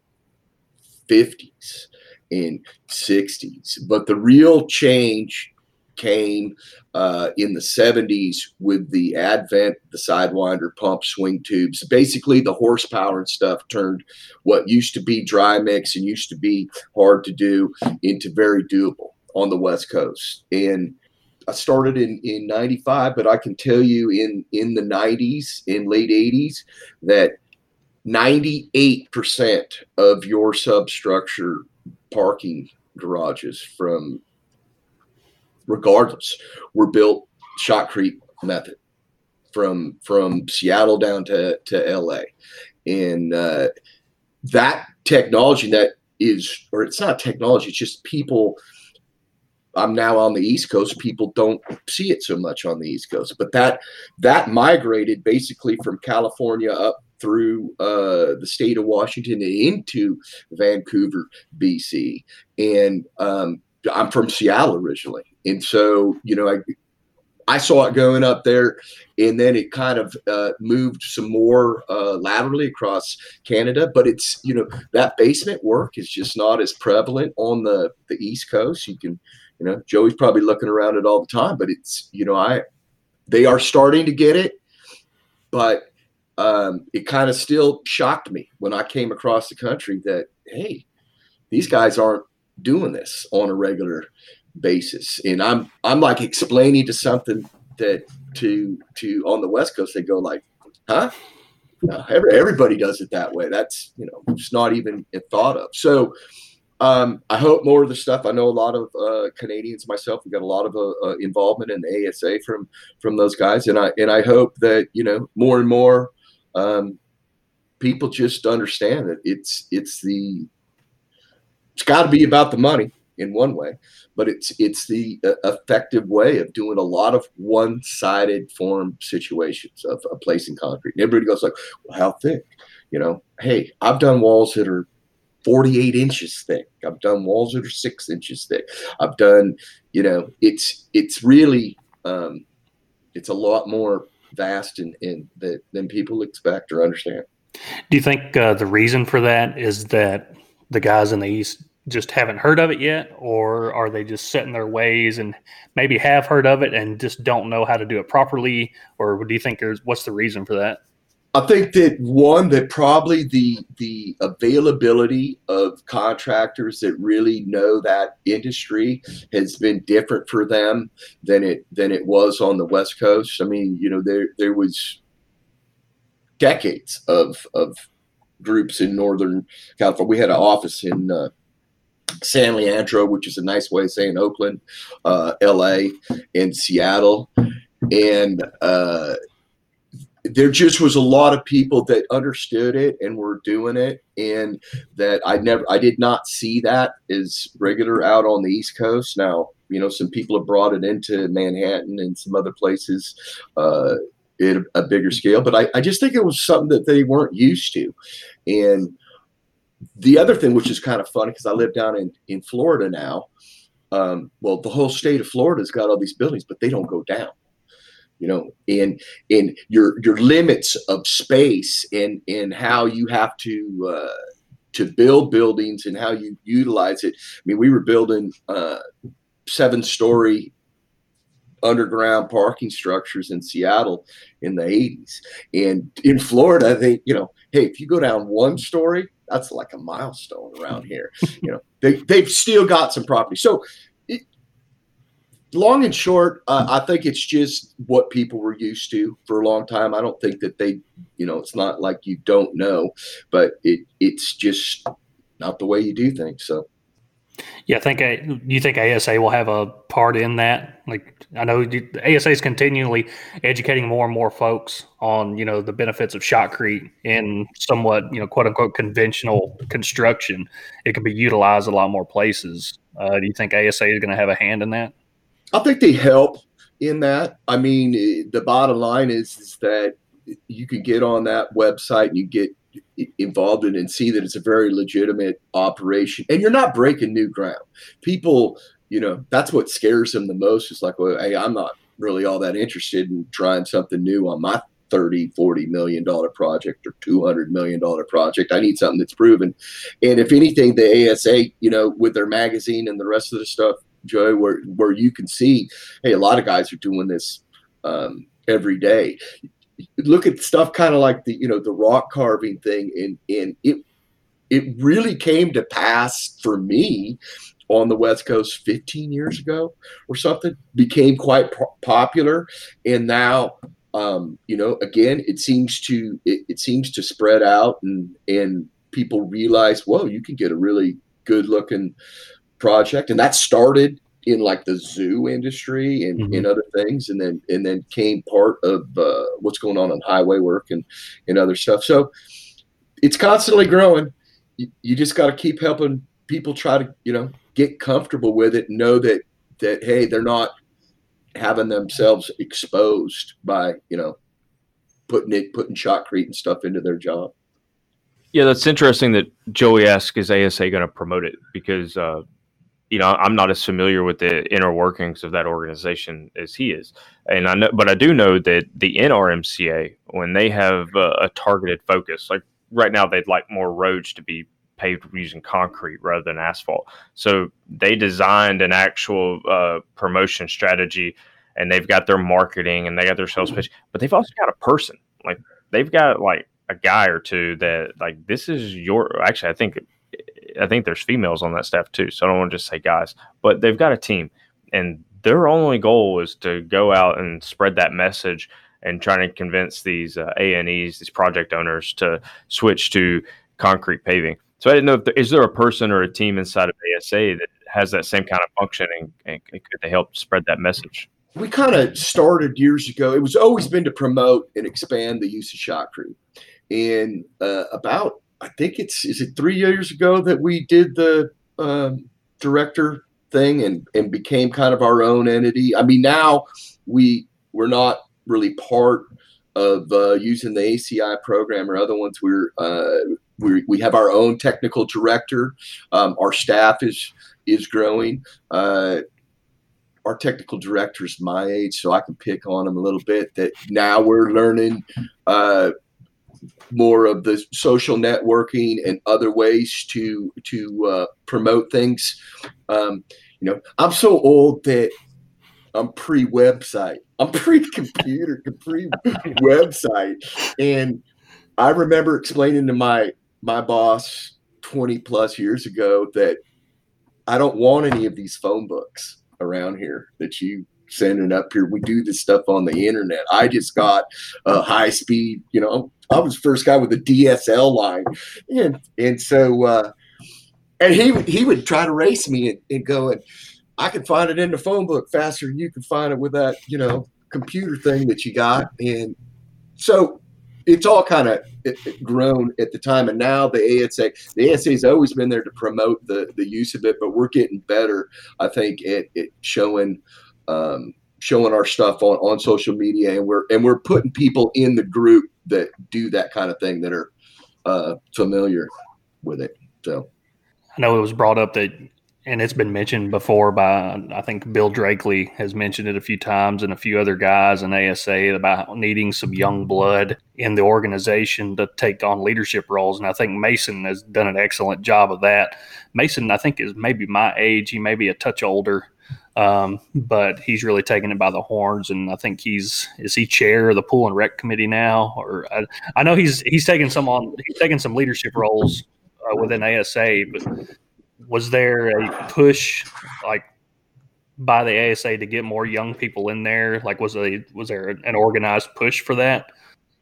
50s and 60s, but the real change came uh, in the 70s with the advent the sidewinder pump swing tubes basically the horsepower and stuff turned what used to be dry mix and used to be hard to do into very doable on the west coast and i started in, in 95 but i can tell you in in the 90s in late 80s that 98% of your substructure parking garages from regardless, were built shotcrete method from from Seattle down to to LA, and uh, that technology that is, or it's not technology, it's just people. I'm now on the East Coast. People don't see it so much on the East Coast, but that that migrated basically from California up through uh, the state of Washington and into Vancouver, BC, and um, I'm from Seattle originally, and so you know I I saw it going up there, and then it kind of uh, moved some more uh, laterally across Canada. But it's you know that basement work is just not as prevalent on the the East Coast. You can you know Joey's probably looking around it all the time, but it's you know I they are starting to get it, but um, it kind of still shocked me when I came across the country that hey, these guys aren't doing this on a regular basis. And I'm I'm like explaining to something that to to on the West Coast they go like, huh? No, every, everybody does it that way. That's you know it's not even thought of. So um, I hope more of the stuff. I know a lot of uh, Canadians myself. We got a lot of uh, uh, involvement in the ASA from from those guys, and I and I hope that you know more and more um, people just understand that it's it's the it's got to be about the money in one way, but it's it's the uh, effective way of doing a lot of one-sided form situations of, of placing concrete. And everybody goes like, "Well, how thick?" You know, hey, I've done walls that are 48 inches thick. I've done walls that are six inches thick. I've done, you know, it's it's really um, it's a lot more vast and in, in, than people expect or understand. Do you think uh, the reason for that is that the guys in the East just haven't heard of it yet, or are they just set in their ways and maybe have heard of it and just don't know how to do it properly? Or do you think there's what's the reason for that? I think that one that probably the the availability of contractors that really know that industry has been different for them than it than it was on the West Coast. I mean, you know, there there was decades of of groups in Northern California. We had an office in uh, San Leandro, which is a nice way of saying Oakland, uh, L.A., and Seattle, and uh, there just was a lot of people that understood it and were doing it and that i never i did not see that as regular out on the east coast. Now you know some people have brought it into manhattan and some other places uh, at a, a bigger scale but I, I just think it was something that they weren't used to. And the other thing which is kind of funny because i live down in, in florida now um, well the whole state of florida's got all these buildings but they don't go down you know in in your your limits of space and and how you have to uh, to build buildings and how you utilize it. I mean we were building uh, seven story underground parking structures in seattle in the 80s and in florida think you know hey if you go down one story that's like a milestone around here you know. They, they've still got some property. So long and short, uh, I think it's just what people were used to for a long time. I don't think that they, you know, it's not like you don't know, but it it's just not the way you do things. So. Yeah, I think I, you think ASA will have a part in that. Like I know ASA is continually educating more and more folks on you know the benefits of shotcrete in somewhat you know quote unquote conventional construction. It can be utilized a lot more places. Uh, do you think ASA is going to have a hand in that? I think they help in that. I mean, eh, the bottom line is, is that you can get on that website and you get involved in and see that it's a very legitimate operation and you're not breaking new ground. People, you know, that's what scares them the most. It's like, well, hey, I'm not really all that interested in trying something new on my 30 40 million dollar project or 200 million dollar project i need something that's proven and if anything the asa you know with their magazine and the rest of the stuff Joe, where where you can see, hey, a lot of guys are doing this um, every day. Look at stuff kind of like the you know the rock carving thing, and and it it really came to pass for me on the West Coast 15 years ago or something. Became quite po- popular, and now um, you know again it seems to it, it seems to spread out and and people realize, whoa, you can get a really good looking project, and that started in like the zoo industry and, mm-hmm. and other things, and then and then came part of uh, what's going on in highway work and and other stuff. So it's constantly growing. You, you just got to keep helping people try to you know get comfortable with it, know that that hey, they're not having themselves exposed by you know putting it putting shotcrete and stuff into their job. Yeah, that's interesting that Joey asked, "Is ASA going to promote it?" Because uh, you know, I'm not as familiar with the inner workings of that organization as he is, and I know, but I do know that the NRMCA, when they have a, a targeted focus, like right now, they'd like more roads to be paved using concrete rather than asphalt. So they designed an actual uh, promotion strategy, and they've got their marketing and they got their sales pitch, but they've also got a person, like they've got like a guy or two that like this is your actually I think I think there's females on that staff too, so I don't want to just say guys, but they've got a team, and their only goal is to go out and spread that message and trying to convince these uh, A&Es, these project owners, to switch to concrete paving. So I didn't know if there, is there a person or a team inside of ASA that has that same kind of function, and, and could they help spread that message? We kind of started years ago. It was always been to promote and expand the use of shotcrete, and uh, about I think it's is it three years ago that we did the um, director thing and and became kind of our own entity. I mean, now we we're not really part of uh, using the ACI program or other ones. We're uh, we we have our own technical director. Um, our staff is is growing. Uh, our technical director is my age, so I can pick on him a little bit. That now we're learning uh, more of the social networking and other ways to to uh, promote things. Um, you know, I'm so old that I'm pre website. I'm pre computer, pre website, and I remember explaining to my my boss 20 plus years ago that I don't want any of these phone books around here that you sending up here. We do this stuff on the internet. I just got a high speed, you know, I was first guy with a DSL line. And and so uh and he he would try to race me and, and go and I could find it in the phone book faster than you can find it with that, you know, computer thing that you got. And so it's all kind of grown at the time. And now the ASA, the ASA has always been there to promote the, the use of it, but we're getting better, I think, at, at showing um, showing our stuff on, on social media and we're and we're putting people in the group that do that kind of thing that are uh, familiar with it. So I know it was brought up that and it's been mentioned before by I think Bill Drakeley has mentioned it a few times and a few other guys in ASA about needing some young blood in the organization to take on leadership roles. And I think Mason has done an excellent job of that. Mason, I think, is maybe my age. He may be a touch older, um, but he's really taken it by the horns. And I think he's is he chair of the pool and rec committee now, or I, I know he's he's taken some on he's taken some leadership roles uh, within ASA, but was there a push like by the ASA to get more young people in there? Like, was a was there an organized push for that?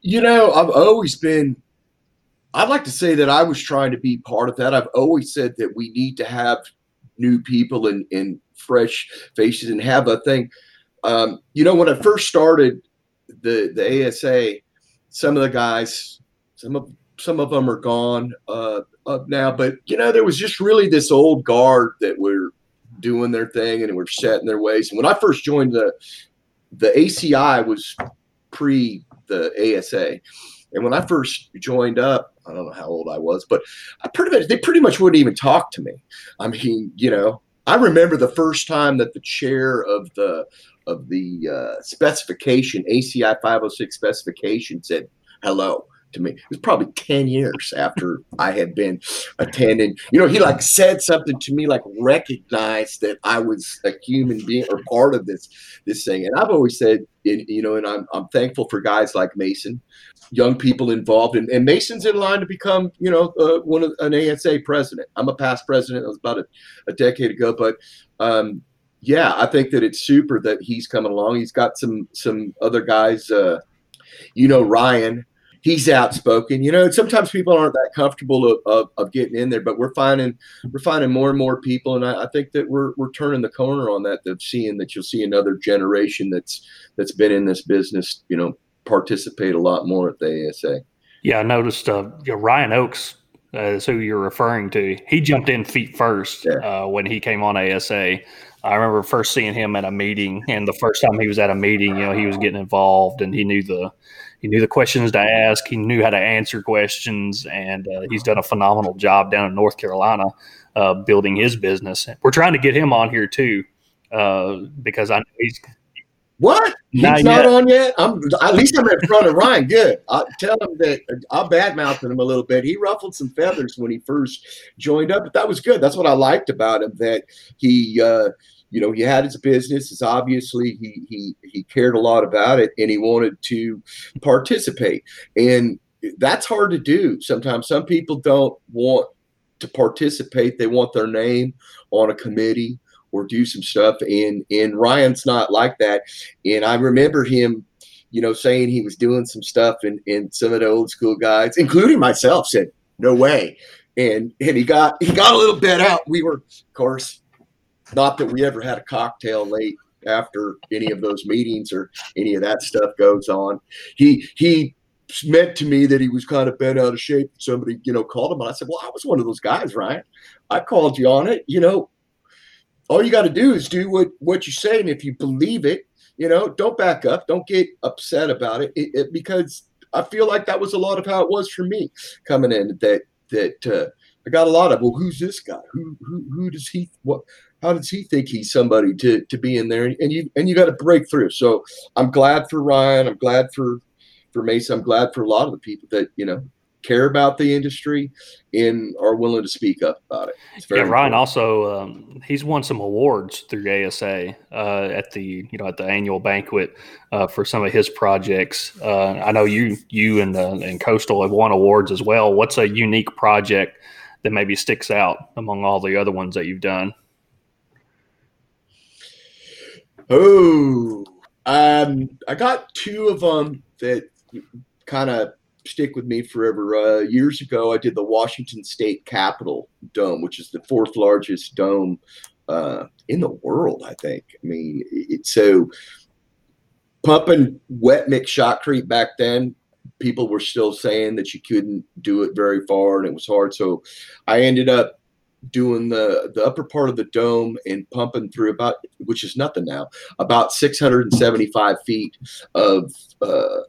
You know, I've always been. I'd like to say that I was trying to be part of that. I've always said that we need to have new people and, and fresh faces and have a thing. Um, you know, when I first started the the ASA, some of the guys, some of some of them are gone uh, up now, but you know, there was just really this old guard that were doing their thing and were set in their ways. And when I first joined the the ACI was pre the ASA, and when I first joined up, I don't know how old I was, but I pretty much they pretty much wouldn't even talk to me. I mean, you know, I remember the first time that the chair of the of the uh, specification ACI 506 specification said hello to me. It was probably 10 years after I had been attending. You know, he like said something to me, like recognized that I was a human being or part of this this thing. And I've always said, you know, and I'm, I'm thankful for guys like Mason, young people involved. And, and Mason's in line to become, you know, uh, one of an ASA president. I'm a past president. That was about a, a decade ago. But um, yeah, I think that it's super that he's coming along. He's got some some other guys. Uh, you know, Ryan he's outspoken. You know, sometimes people aren't that comfortable of, of, of, getting in there, but we're finding we're finding more and more people, and I, I, think that we're we're turning the corner on that. Of seeing that you'll see another generation that's that's been in this business, you know, participate a lot more at the ASA. Yeah, I noticed uh, Ryan Oakes. Uh, who you're referring to. He jumped in feet first yeah. uh, when he came on ASA. I remember first seeing him at a meeting, and the first time he was at a meeting, you know, he was getting involved, and he knew the he knew the questions to ask. He knew how to answer questions, and uh, he's done a phenomenal job down in North Carolina. uh, building his business. We're trying to get him on here too uh, because I know he's what? He's Not not, on yet. I'm at least I'm in front of Ryan. Good. I tell him that I badmouthed him a little bit. He ruffled some feathers when he first joined up, but that was good. That's what I liked about him. That he, uh, you know, he had his business. It's obviously he he he cared a lot about it, and he wanted to participate. And that's hard to do. Sometimes some people don't want to participate. They want their name on a committee or do some stuff. And and Ryan's not like that. And I remember him, you know, saying he was doing some stuff, and and some of the old school guys, including myself, said, "No way." And and he got he got a little bit out. We were, of course, not that we ever had a cocktail late after any of those meetings or any of that stuff goes on. He he meant to me that he was kind of bent out of shape. Somebody, you know, called him, and I said, "Well, I was one of those guys, Ryan. I called you on it. You know, all you got to do is do what what you say, and if you believe it, you know, don't back up, don't get upset about it, it, it because I feel like that was a lot of how it was for me coming in. That that uh, I got a lot of. Well, who's this guy? Who who who does he what? How does he think he's somebody to to be in there? And you and you got to break through. So I'm glad for Ryan. I'm glad for for Mason. I'm glad for a lot of the people that you know care about the industry and are willing to speak up about it. It's yeah, Ryan important. also um, he's won some awards through ASA uh, at the you know at the annual banquet uh, for some of his projects. Uh, I know you you and uh, and Coastal have won awards as well. What's a unique project that maybe sticks out among all the other ones that you've done? Oh, um, I got two of them that kind of stick with me forever. Uh, years ago, I did the Washington State Capitol Dome, which is the fourth largest dome uh, in the world, I think. I mean, it's so pumping wet mix shotcrete back then. People were still saying that you couldn't do it very far, and it was hard. So, I ended up doing the the upper part of the dome and pumping through about which is nothing now about 675 feet of uh,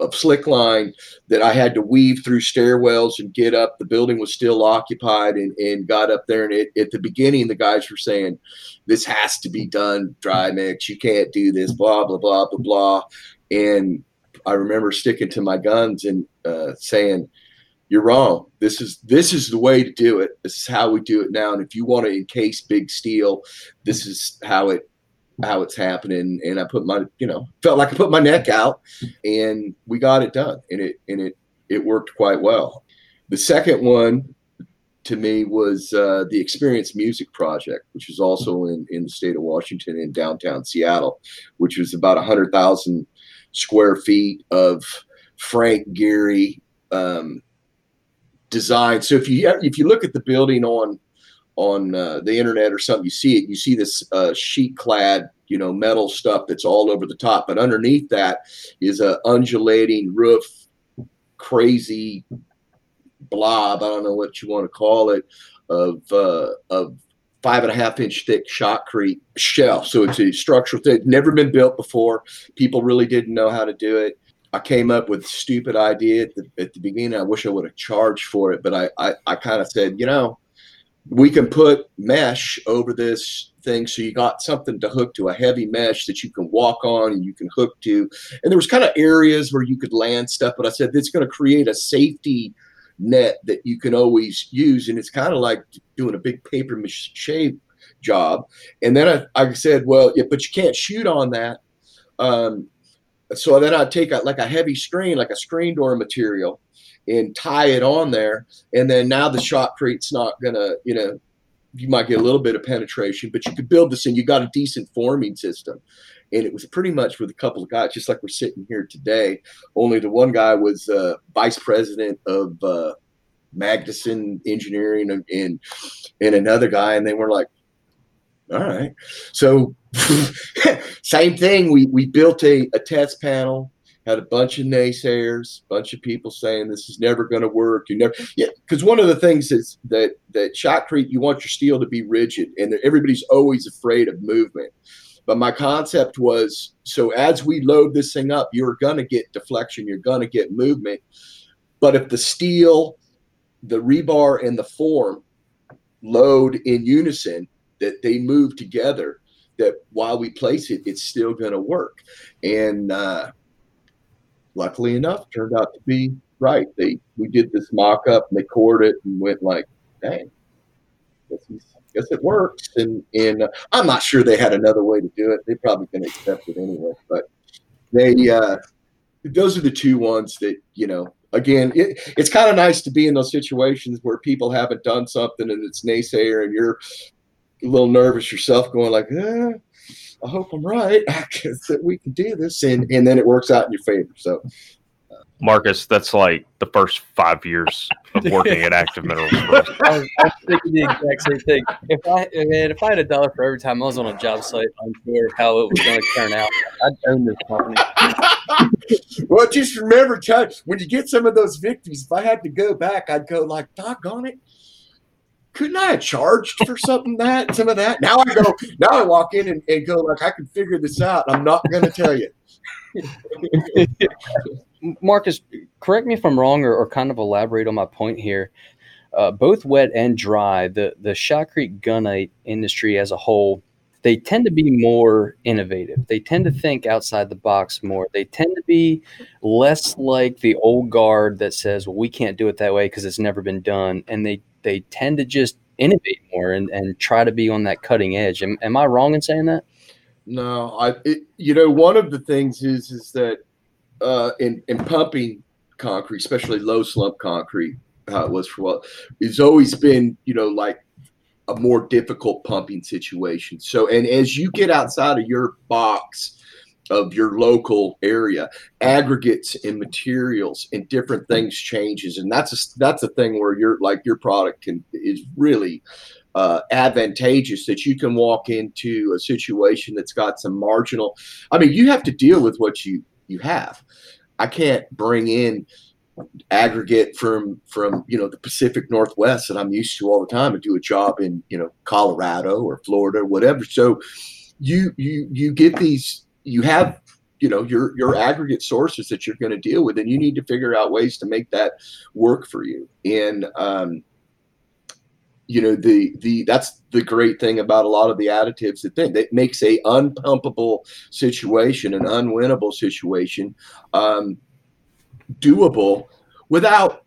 of slick line that I had to weave through stairwells and get up. The building was still occupied and, and got up there. And it, at the beginning, the guys were saying, This has to be done dry mix. You can't do this, blah, blah, blah, blah, blah. And I remember sticking to my guns and uh, saying, you're wrong. This is this is the way to do it. This is how we do it now. And if you want to encase big steel, this is how it how it's happening. And I put my you know felt like I put my neck out, and we got it done. And it and it it worked quite well. The second one to me was uh, the Experience Music Project, which is also in in the state of Washington in downtown Seattle, which was about a hundred thousand square feet of Frank Gehry. Um, design. So if you if you look at the building on on uh, the internet or something, you see it. You see this uh, sheet clad, you know, metal stuff that's all over the top, but underneath that is a undulating roof, crazy blob. I don't know what you want to call it of uh, of five and a half inch thick shotcrete shell. So it's a structural thing. Never been built before. People really didn't know how to do it. I came up with a stupid idea at the, at the beginning. I wish I would have charged for it, but I, I, I kind of said, you know, we can put mesh over this thing so you got something to hook to a heavy mesh that you can walk on and you can hook to. And there was kind of areas where you could land stuff, but I said it's going to create a safety net that you can always use. And it's kind of like doing a big paper mache job. And then I, I said, well, yeah, but you can't shoot on that. Um, so then I'd take a, like a heavy screen, like a screen door material, and tie it on there. And then now the shotcrete's not gonna, you know, you might get a little bit of penetration, but you could build this and you got a decent forming system. And it was pretty much with a couple of guys, just like we're sitting here today. Only the one guy was uh, vice president of uh, Magnusson Engineering and, and and another guy, and they were like, all right. So same thing. We we built a, a test panel, had a bunch of naysayers, bunch of people saying this is never going to work. You never, yeah. Because one of the things is that that shotcrete, you want your steel to be rigid, and everybody's always afraid of movement. But my concept was so as we load this thing up, you're going to get deflection, you're going to get movement. But if the steel, the rebar, and the form load in unison that they move together that while we place it it's still going to work. And uh, luckily enough turned out to be right. They we did this mock-up and they cored it and went like dang. Guess, guess it works. And and uh, i'm not sure they had another way to do it. They probably going to accept it anyway but they uh, those are the two ones that you know again it, it's kind of nice to be in those situations where people haven't done something and it's naysayer and you're a little nervous yourself going like eh, i hope i'm right I guess that we can do this and and then it works out in your favor so Marcus, that's like the first five years of working at Active Minerals. I was, I was thinking the exact same thing. If I man, if I had a dollar for every time I was on a job site, I'm sure how it was going to turn out. I'd own this company. well, just remember, Chuck, when you get some of those victories, if I had to go back, I'd go like, doggone it. Couldn't I have charged for something that some of that? Now I go, now I walk in and, and go like I can figure this out. I'm not gonna tell you. Marcus, correct me if I'm wrong, or, or kind of elaborate on my point here. Uh, both wet and dry, the the shotcrete gunite industry as a whole, they tend to be more innovative. They tend to think outside the box more. They tend to be less like the old guard that says, "Well, we can't do it that way because it's never been done," and they they tend to just innovate more and, and try to be on that cutting edge. Am, am I wrong in saying that? No, I. It, you know, one of the things is is that uh, in in pumping concrete, especially low slump concrete, how it was for what it's always been, you know, like a more difficult pumping situation. So, and as you get outside of your box of your local area, aggregates and materials and different things changes, and that's a that's a thing where you're like your product can is really uh, advantageous that you can walk into a situation that's got some marginal. I mean, you have to deal with what you you have. I can't bring in aggregate from from you know the Pacific Northwest that I'm used to all the time and do a job in you know Colorado or Florida or whatever. So you you you get these you have you know your your aggregate sources that you're going to deal with and you need to figure out ways to make that work for you. And um, you know the the that's the great thing about a lot of the additives that thing that makes a unpumpable situation an unwinnable situation um, doable without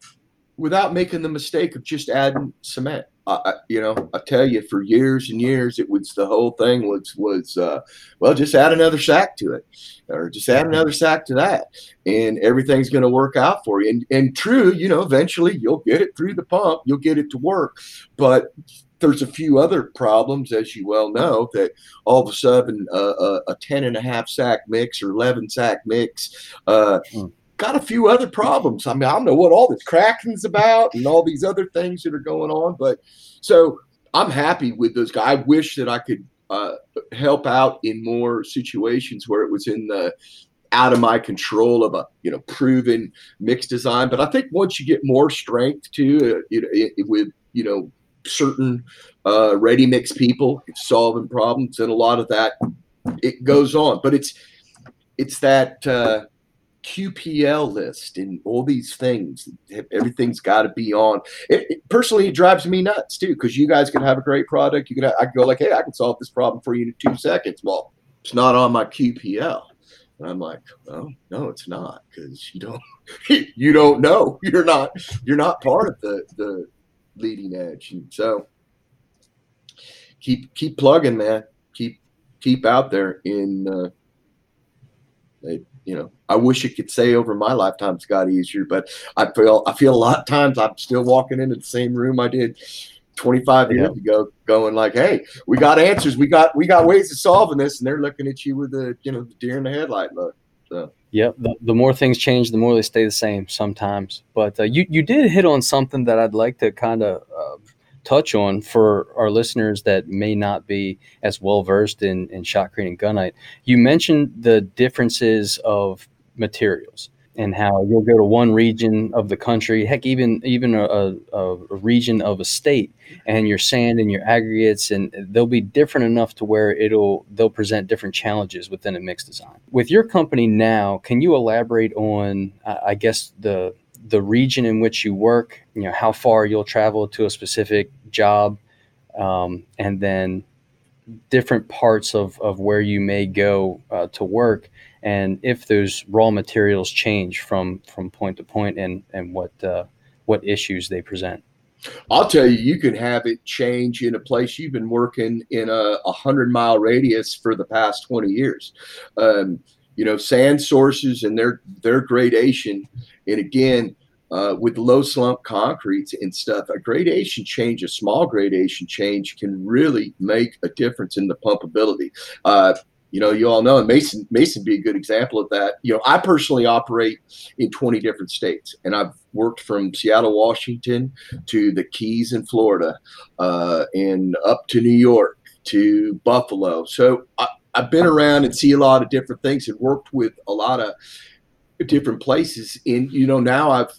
without making the mistake of just adding cement I, you know, I tell you, for years and years, it was the whole thing was was uh, well, just add another sack to it, or just add another sack to that, and everything's going to work out for you. And and true, you know, eventually you'll get it through the pump, you'll get it to work, but there's a few other problems, as you well know, that all of a sudden uh, a, a 10 and a half sack mix or 11 sack mix uh, hmm got a few other problems. I mean, I don't know what all this cracking's about and all these other things that are going on, but so I'm happy with those guys. I wish that I could uh, help out in more situations where it was in the out of my control of a you know proven mix design. But I think once you get more strength too, uh, you know, it, it, with you know certain uh, ready mix people solving problems, and a lot of that it goes on. But it's it's that. Uh, QPL list and all these things. Everything's got to be on. It, it, personally, it drives me nuts too because you guys can have a great product. You can, I can go like, hey, I can solve this problem for you in two seconds. Well, it's not on my QPL. And I'm like, well, no, it's not because you don't, you don't know. You're not, you're not part of the the leading edge. And so, keep keep plugging, man. Keep keep out there in. Uh, you know, I wish it could say over my lifetime it's got easier, but I feel I feel a lot of times I'm still walking into the same room I did 25 years yeah. ago, going like, "Hey, we got answers, we got we got ways of solving this," and they're looking at you with the you know the deer in the headlight look. So. Yep. The, the more things change, the more they stay the same sometimes. But uh, you you did hit on something that I'd like to kind of uh, touch on for our listeners that may not be as well versed in, in and gunite. You mentioned the differences of materials and how you'll go to one region of the country, heck, even even a, a, a, region of a state, and your sand and your aggregates, and they'll be different enough to where it'll they'll present different challenges within a mix design. With your company now, can you elaborate on, I guess the the region in which you work, you know, how far you'll travel to a specific job, um, and then different parts of, of where you may go uh, to work and if those raw materials change from from point to point and and what uh, what issues they present I'll tell you, you can have it change in a place you've been working in a, a hundred mile radius for the past 20 years. Um, you know, sand sources and their, their gradation. And again, uh, with low slump concretes and stuff, a gradation change, a small gradation change can really make a difference in the pumpability. Uh, you know, you all know, and Mason Mason be a good example of that. You know, I personally operate in 20 different states, and I've worked from Seattle, Washington, to the Keys in Florida, uh, and up to New York to Buffalo. So I, I've been around and see a lot of different things, and worked with a lot of different places. And you know, now I've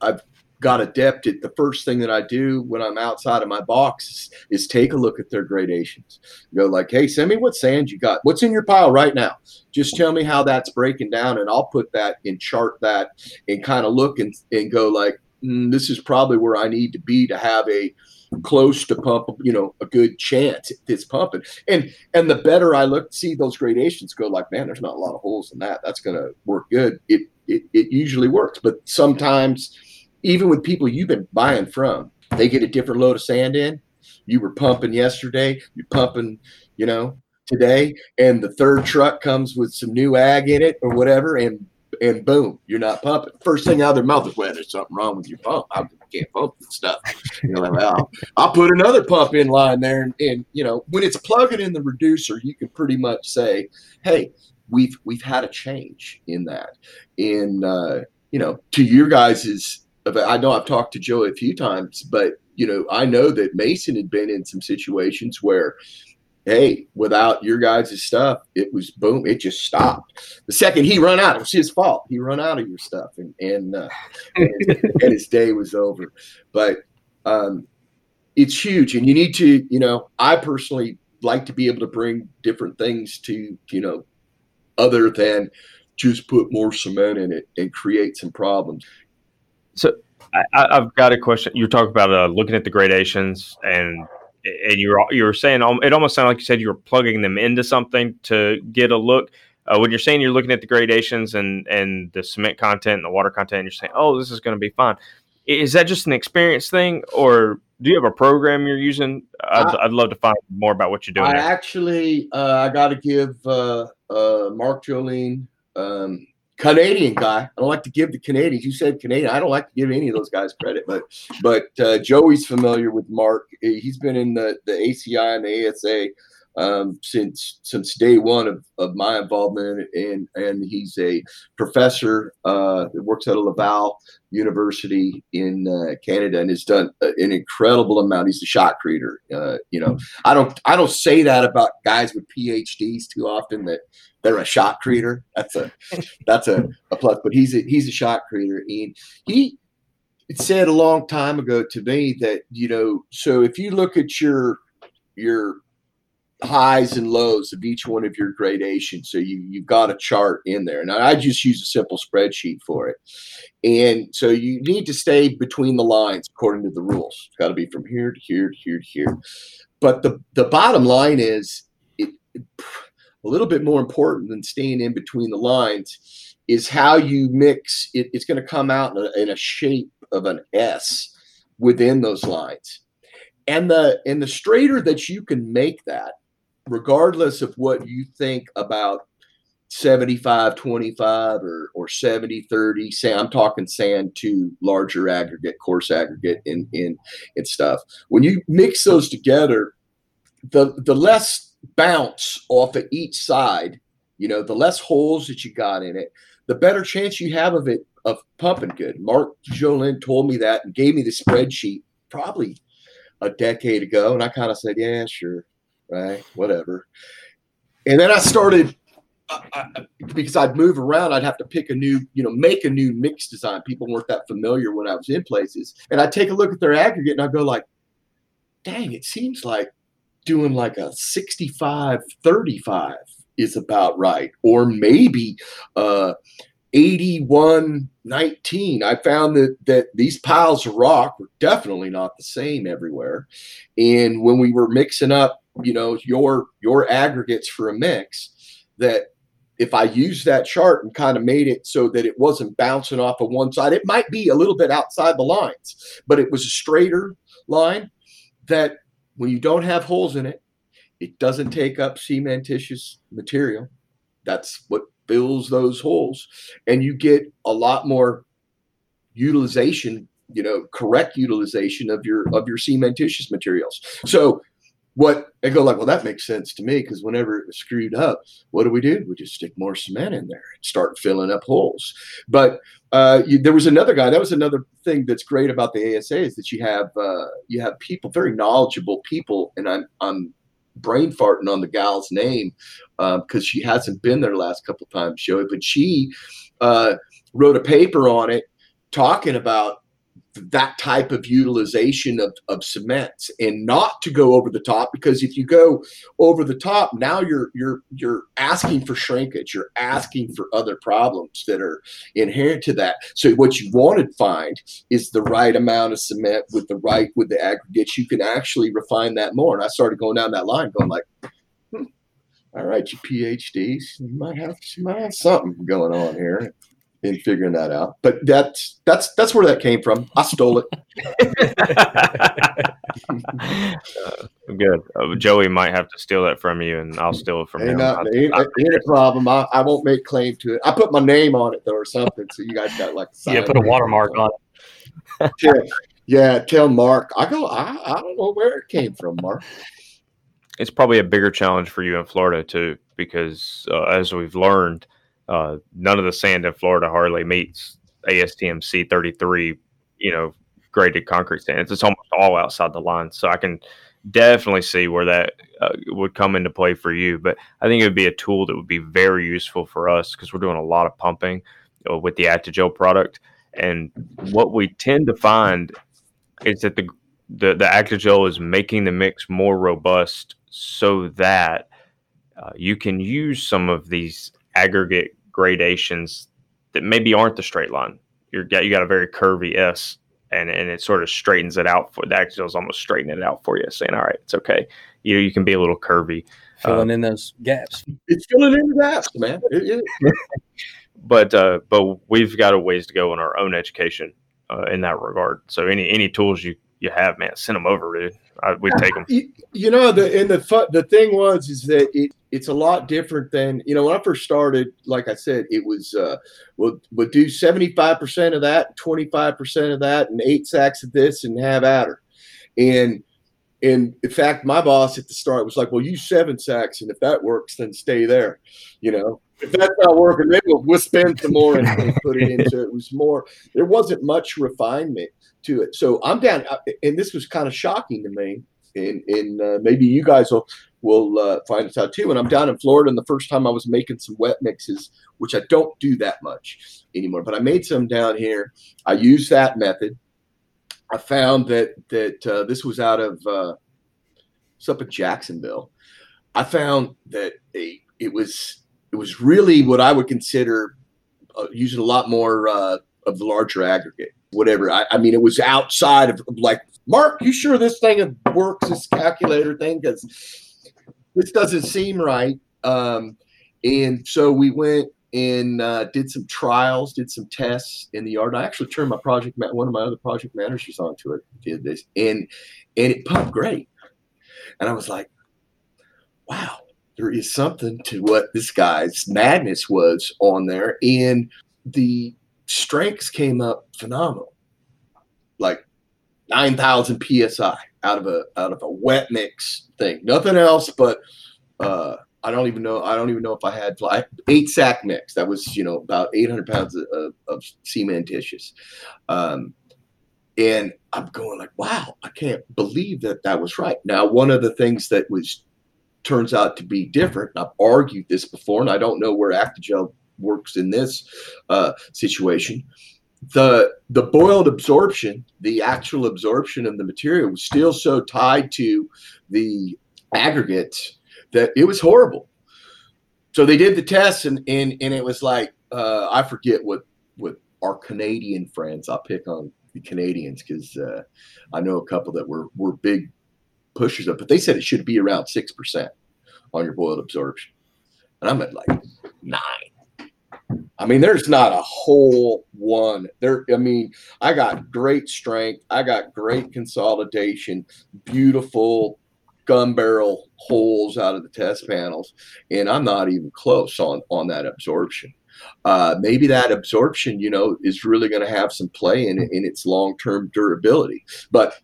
I've got adept at the first thing that I do when I'm outside of my box is, is, take a look at their gradations. Go like, hey, send me what sand you got. What's in your pile right now? Just tell me how that's breaking down, and I'll put that and chart that and kind of look and, and go like, mm, this is probably where I need to be to have a close to pump, you know, a good chance this pumping. And and the better I look, see those gradations go like, man, there's not a lot of holes in that. That's gonna work good. It it, it usually works, but sometimes even with people you've been buying from, they get a different load of sand in. You were pumping yesterday, you're pumping, you know, today, and the third truck comes with some new ag in it or whatever, and and boom, you're not pumping. First thing out of their mouth is, well, there's something wrong with your pump. I can't pump this stuff. You know, well, I'll put another pump in line there. And, and, you know, when it's plugging in the reducer, you can pretty much say, hey, we've we've had a change in that. And, uh, you know, to your guys's I know I've talked to Joe a few times, but you know, I know that Mason had been in some situations where, hey, without your guys' stuff, it was boom, it just stopped. The second he run out, it was his fault. He run out of your stuff, and and, uh, and, and his day was over. But um, it's huge, and you need to, you know, I personally like to be able to bring different things to, you know, other than just put more cement in it and create some problems. So I, have got a question. You're talking about uh, looking at the gradations, and and you're you were saying it almost sounded like you said you were plugging them into something to get a look. Uh, when you're saying you're looking at the gradations and and the cement content and the water content, you're saying, oh, this is going to be fine. Is that just an experience thing, or do you have a program you're using? I'd, I, would love to find more about what you're doing. I there. actually, uh, I got to give uh, uh, Mark Jolin um, Canadian guy. I don't like to give the Canadians. You said Canadian. I don't like to give any of those guys credit, but but uh, Joey's familiar with Mark. He's been in the the ACI and the ASA um, since since day one of, of my involvement, and and he's a professor uh, that works at a Laval University in uh, Canada and has done an incredible amount. He's a shotcreter. Uh, you know, I don't I don't say that about guys with PhDs too often that they're a shotcreter. That's a that's a, a plus. But he's a he's a shotcreter, and he said a long time ago to me that you know. So if you look at your your highs and lows of each one of your gradations, so you you've got a chart in there. and I just use a simple spreadsheet for it, and so you need to stay between the lines according to the rules. It's got to be from here to here to here to here. But the the bottom line is it, a little bit more important than staying in between the lines is how you mix it, it's going to come out in a, in a, shape of an s within those lines and the and the straighter that you can make that regardless of what you think about 75 25 or, or 70 30 say i'm talking sand to larger aggregate coarse aggregate and in and stuff when you mix those together the the less bounce off of each side, you know, the less holes that you got in it, the better chance you have of it of pumping good. Mark Jolin told me that and gave me the spreadsheet probably a decade ago, and I kind of said, "Yeah, sure, right, whatever." And then I started I, because I'd move around, I'd have to pick a new, you know, make a new mix design. People weren't that familiar when I was in places, and I'd take a look at their aggregate and I'd go like, "Dang, it seems like doing like a 65 35 is about right. Or maybe uh 8119 i found that that these piles of rock were definitely not the same everywhere. And when we were mixing up you know your your aggregates for a mix that if i used that chart and kind of made it so that it wasn't bouncing off of one side it might be a little bit outside the lines but it was a straighter line that when you don't have holes in it it doesn't take up cementitious material. That's what fills those holes and you get a lot more utilization you know correct utilization of your of your cementitious materials. So what I go like, well, that makes sense to me because whenever it was screwed up, what do we do? We just stick more cement in there and start filling up holes. But uh, you, there was another guy. That was another thing that's great about the ASA is that you have uh, you have people, very knowledgeable people, and I'm I'm brain farting on the gal's name because um, she hasn't been there last couple times, Joey, but she uh, wrote a paper on it talking about that type of utilization of, of cements and not to go over the top because if you go over the top now you're you're you're asking for shrinkage. You're asking for other problems that are inherent to that. So what you want to find is the right amount of cement with the right with the aggregates. You can actually refine that more. And i started going down that line going like hmm, all right you phds you might have, you might have something going on here in figuring that out. But that's that's that's where that came from. I stole it. uh, good. Uh, Joey might have to steal that from you, and I'll steal it from ain't him. Not, ain't, ain't a problem. I, I won't make claim to it. I put my name on it though, or something. So you guys got like yeah, put a watermark on it. yeah, yeah, tell Mark. I go. I, I don't know where it came from, Mark. It's probably a bigger challenge for you in Florida too, because uh, as we've learned uh, none of the sand in Florida hardly meets ASTM C33, you know, graded concrete stands. It's almost all outside the line. So I can definitely see where that uh, would come into play for you. But I think it would be a tool that would be very useful for us because we're doing a lot of pumping uh, with the Actigel product. And what we tend to find is that the the, the Actigel is making the mix more robust so that uh, you can use some of these aggregate gradations that maybe aren't the straight line. You're got you got a very curvy S, and and it sort of straightens it out for the Actigel is almost straightening it out for you, saying, "All right, it's okay. You you can be a little curvy, filling uh, in those gaps. It's filling in the gaps, man. It, it. but uh, but we've got a ways to go in our own education uh, in that regard. So any any tools you you have, man, send them over, dude. I, we take them. You, you, know, the and the the thing was is that it it's a lot different than you know when I first started. Like I said, it was uh, we'll we'll do seventy five percent of that, twenty five percent of that, and eight sacks of this, and have at her. And and in fact, my boss at the start was like, "Well, use seven sacks, and if that works, then stay there." You know, if that's not working, maybe we'll, we'll spend some more and, put it into. It was more. There wasn't much refinement to it. So I'm down, uh, and this was kind of shocking to me. And, and uh, maybe you guys will will uh, find this out too. And I'm down in Florida, and the first time I was making some wet mixes, which I don't do that much anymore, but I made some down here. I used that method. I found that that uh, this was out of uh, it's up in Jacksonville. I found that a, it was it was really what I would consider uh, using a lot more uh, of the larger aggregate whatever. I, I mean, it was outside of like, Mark, you sure this thing works, this calculator thing? Because this doesn't seem right. Um, and so we went and uh, did some trials, did some tests in the yard. I actually turned my project, one of my other project managers onto it, did this, and and it pumped great. And I was like, wow, there is something to what this guy's madness was on there. And the strengths came up phenomenal, like nine thousand psi out of a out of a wet mix thing. Nothing else, but uh, I don't even know. I don't even know if I had eight sack mix. That was you know about eight hundred pounds of, of, of cementitious. Um, and I'm going like, wow, I can't believe that that was right. Now, one of the things that was turns out to be different. I've argued this before, and I don't know where Actigel works in this uh, situation. The the boiled absorption, the actual absorption of the material was still so tied to the aggregates that it was horrible. So they did the tests and and, and it was like uh, I forget what what our Canadian friends. I'll pick on the Canadians because uh, I know a couple that were were big pushers of, but they said it should be around six percent on your boiled absorption, and I'm at like nine. I mean, there's not a whole one there. I mean, I got great strength. I got great consolidation, beautiful gun barrel holes out of the test panels, and I'm not even close on on that absorption. Uh, maybe that absorption, you know, is really going to have some play in in its long term durability, but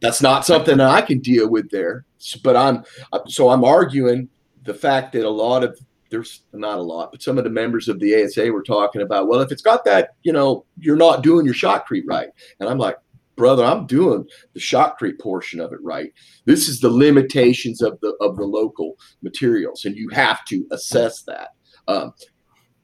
that's not something that I can deal with there. But I'm so I'm arguing the fact that a lot of there's not a lot, but some of the members of the ASA were talking about, well, if it's got that, you know, you're not doing your shotcrete right. And I'm like, brother, I'm doing the shotcrete portion of it right. This is the limitations of the of the local materials, and you have to assess that. Um,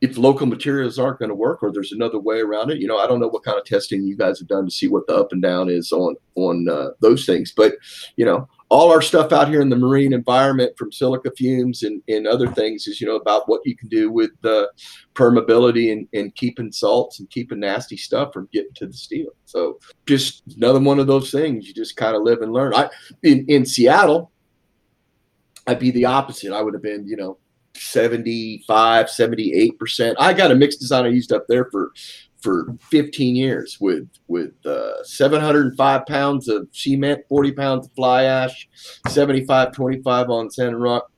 if local materials aren't going to work or there's another way around it you know i don't know what kind of testing you guys have done to see what the up and down is on on uh, those things but you know all our stuff out here in the marine environment from silica fumes and, and other things is you know about what you can do with the permeability and, and keeping salts and keeping nasty stuff from getting to the steel. So just another one of those things you just kind of live and learn. I in, in seattle i'd be the opposite. I would have been you know 75 78% i got a mixed design i used up there for for 15 years with with uh, 705 pounds of cement, 40 pounds of fly ash, 75 25 on sand rock,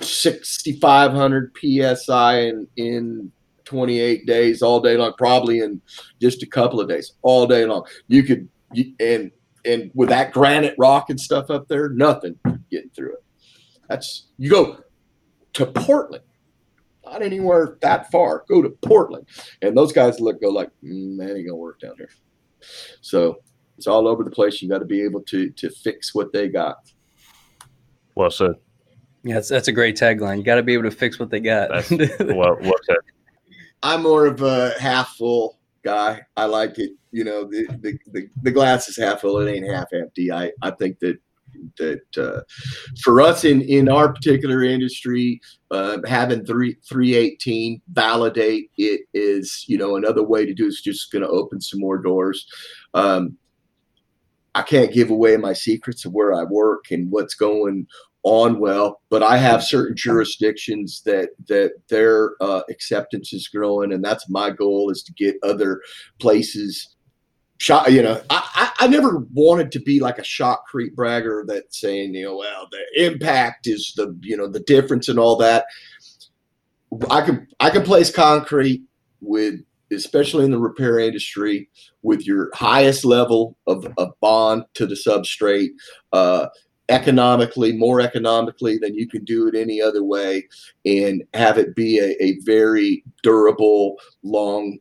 6,500 psi in in 28 days, all day long, probably in just a couple of days, all day long. You could you, and and with that granite rock and stuff up there, nothing getting through it. That's you go to Portland not anywhere that far. Go to Portland, and those guys look go like, mm, that ain't gonna work down here. So it's all over the place. You got to be able to to fix what they got. Well said. Yeah, that's, that's a great tagline. You got to be able to fix what they got. That's well, well said. I'm more of a half full guy. I like it. You know, the, the, the, the glass is half full. It ain't half empty. I, I think that that uh, for us in in our particular industry, uh, having three three eighteen validate it is you know another way to do is just going to open some more doors. Um, I can't give away my secrets of where I work and what's going on well, but I have certain jurisdictions that that their uh, acceptance is growing, and that's my goal is to get other places shot you know I, I, I never wanted to be like a shotcrete bragger that saying you know well the impact is the you know the difference and all that. I can i can place concrete with especially in the repair industry with your highest level of, of bond to the substrate uh, economically more economically than you can do it any other way and have it be a, a very durable long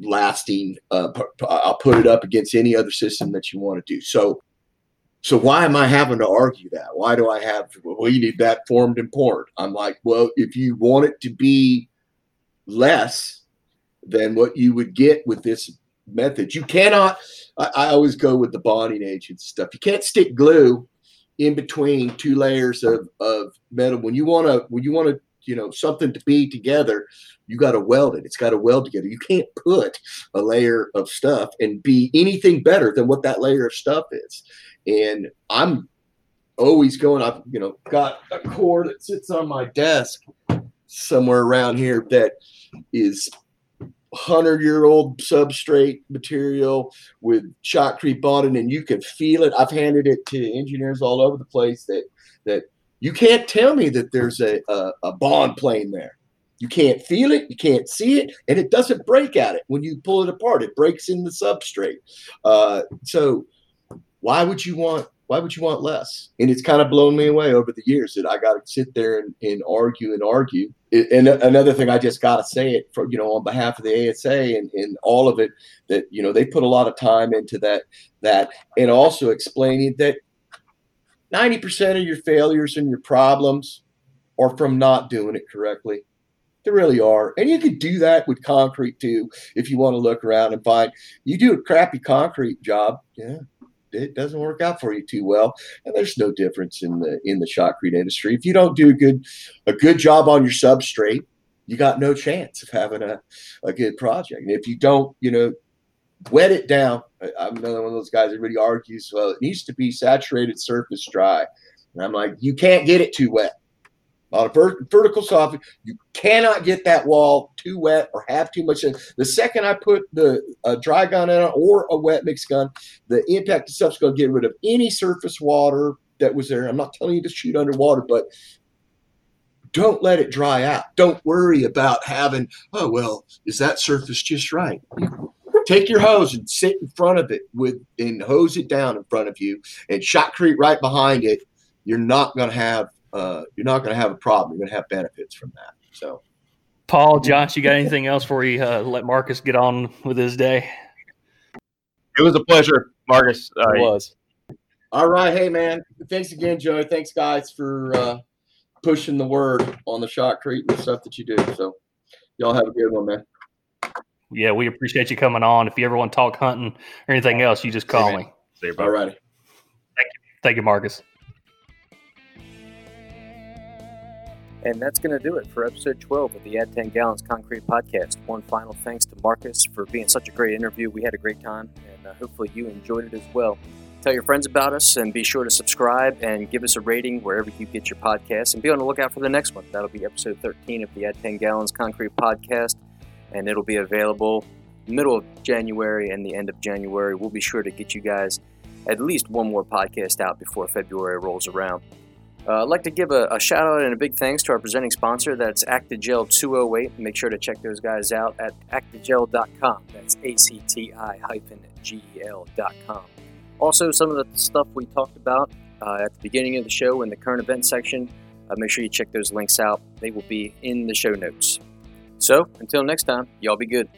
lasting. Uh, I'll put it up against any other system that you want to do. So, so why am I having to argue that? Why do I have? Well, you need that formed and poured. I'm like, well, if you want it to be less than what you would get with this method, you cannot. I, I always go with the bonding agent stuff. You can't stick glue in between two layers of, of metal when you want to when you want to you know something to be together you got to weld it. It's got to weld together. You can't put a layer of stuff and be anything better than what that layer of stuff is. And i'm always going i've you know got a core that sits on my desk somewhere around here that is 100 year old substrate material with shotcrete bonding and you can feel it. I've handed it to engineers all over the place that that you can't tell me that there's a, a, a bond plane there. You can't feel it, you can't see it, and it doesn't break at it when you pull it apart. It breaks in the substrate. Uh, so why would you want why would you want less? And it's kind of blown me away over the years that I got to sit there and, and argue and argue. and another thing, I just got to say it for, you know, on behalf of the ASA and, and all of it that, you know, they put a lot of time into that, that, and also explaining that 90% of your failures and your problems are from not doing it correctly. They really are. And you could do that with concrete too if you want to look around and find you do a crappy concrete job. Yeah, it doesn't work out for you too well. And there's no difference in the in the shotcrete industry. If you don't do a good a good job on your substrate, you got no chance of having a, a good project. And if you don't, you know, wet it down. I'm another one of those guys that really argues, well, it needs to be saturated surface dry. And I'm like, you can't get it too wet. On a ver- vertical soffit, you cannot get that wall too wet or have too much. In. The second I put the a dry gun in or a wet mix gun, the impact itself is going to get rid of any surface water that was there. I'm not telling you to shoot underwater, but don't let it dry out. Don't worry about having, oh, well, is that surface just right? Take your hose and sit in front of it with and hose it down in front of you and shotcrete right behind it. You're not going to have uh, you're not going to have a problem. You're going to have benefits from that. So, Paul, Josh, you got anything else before you? Uh, let Marcus get on with his day. It was a pleasure, Marcus. Uh, It was. all right, hey man, thanks again, Joe. Thanks guys for uh, pushing the word on the shotcrete and the stuff that you do. So, y'all have a good one, man. Yeah, we appreciate you coming on. If you ever want to talk hunting or anything else, you just call Amen. me. See you, All bud. righty. Thank you, Marcus. And that's going to do it for episode 12 of the Add 10 Gallons Concrete Podcast. One final thanks to Marcus for being such a great interview. We had a great time, and uh, hopefully you enjoyed it as well. Tell your friends about us, and be sure to subscribe and give us a rating wherever you get your podcasts. And be on the lookout for the next one. That'll be episode 13 of the Add 10 Gallons Concrete Podcast, and it'll be available middle of January and the end of January. We'll be sure to get you guys at least one more podcast out before February rolls around. Uh, I'd like to give a, a shout out and a big thanks to our presenting sponsor. That's Actigel 208. Make sure to check those guys out at actigel.com. That's A C T I hyphen G E L.com. Also, some of the stuff we talked about uh, at the beginning of the show in the current event section, uh, make sure you check those links out. They will be in the show notes. So, until next time, y'all be good.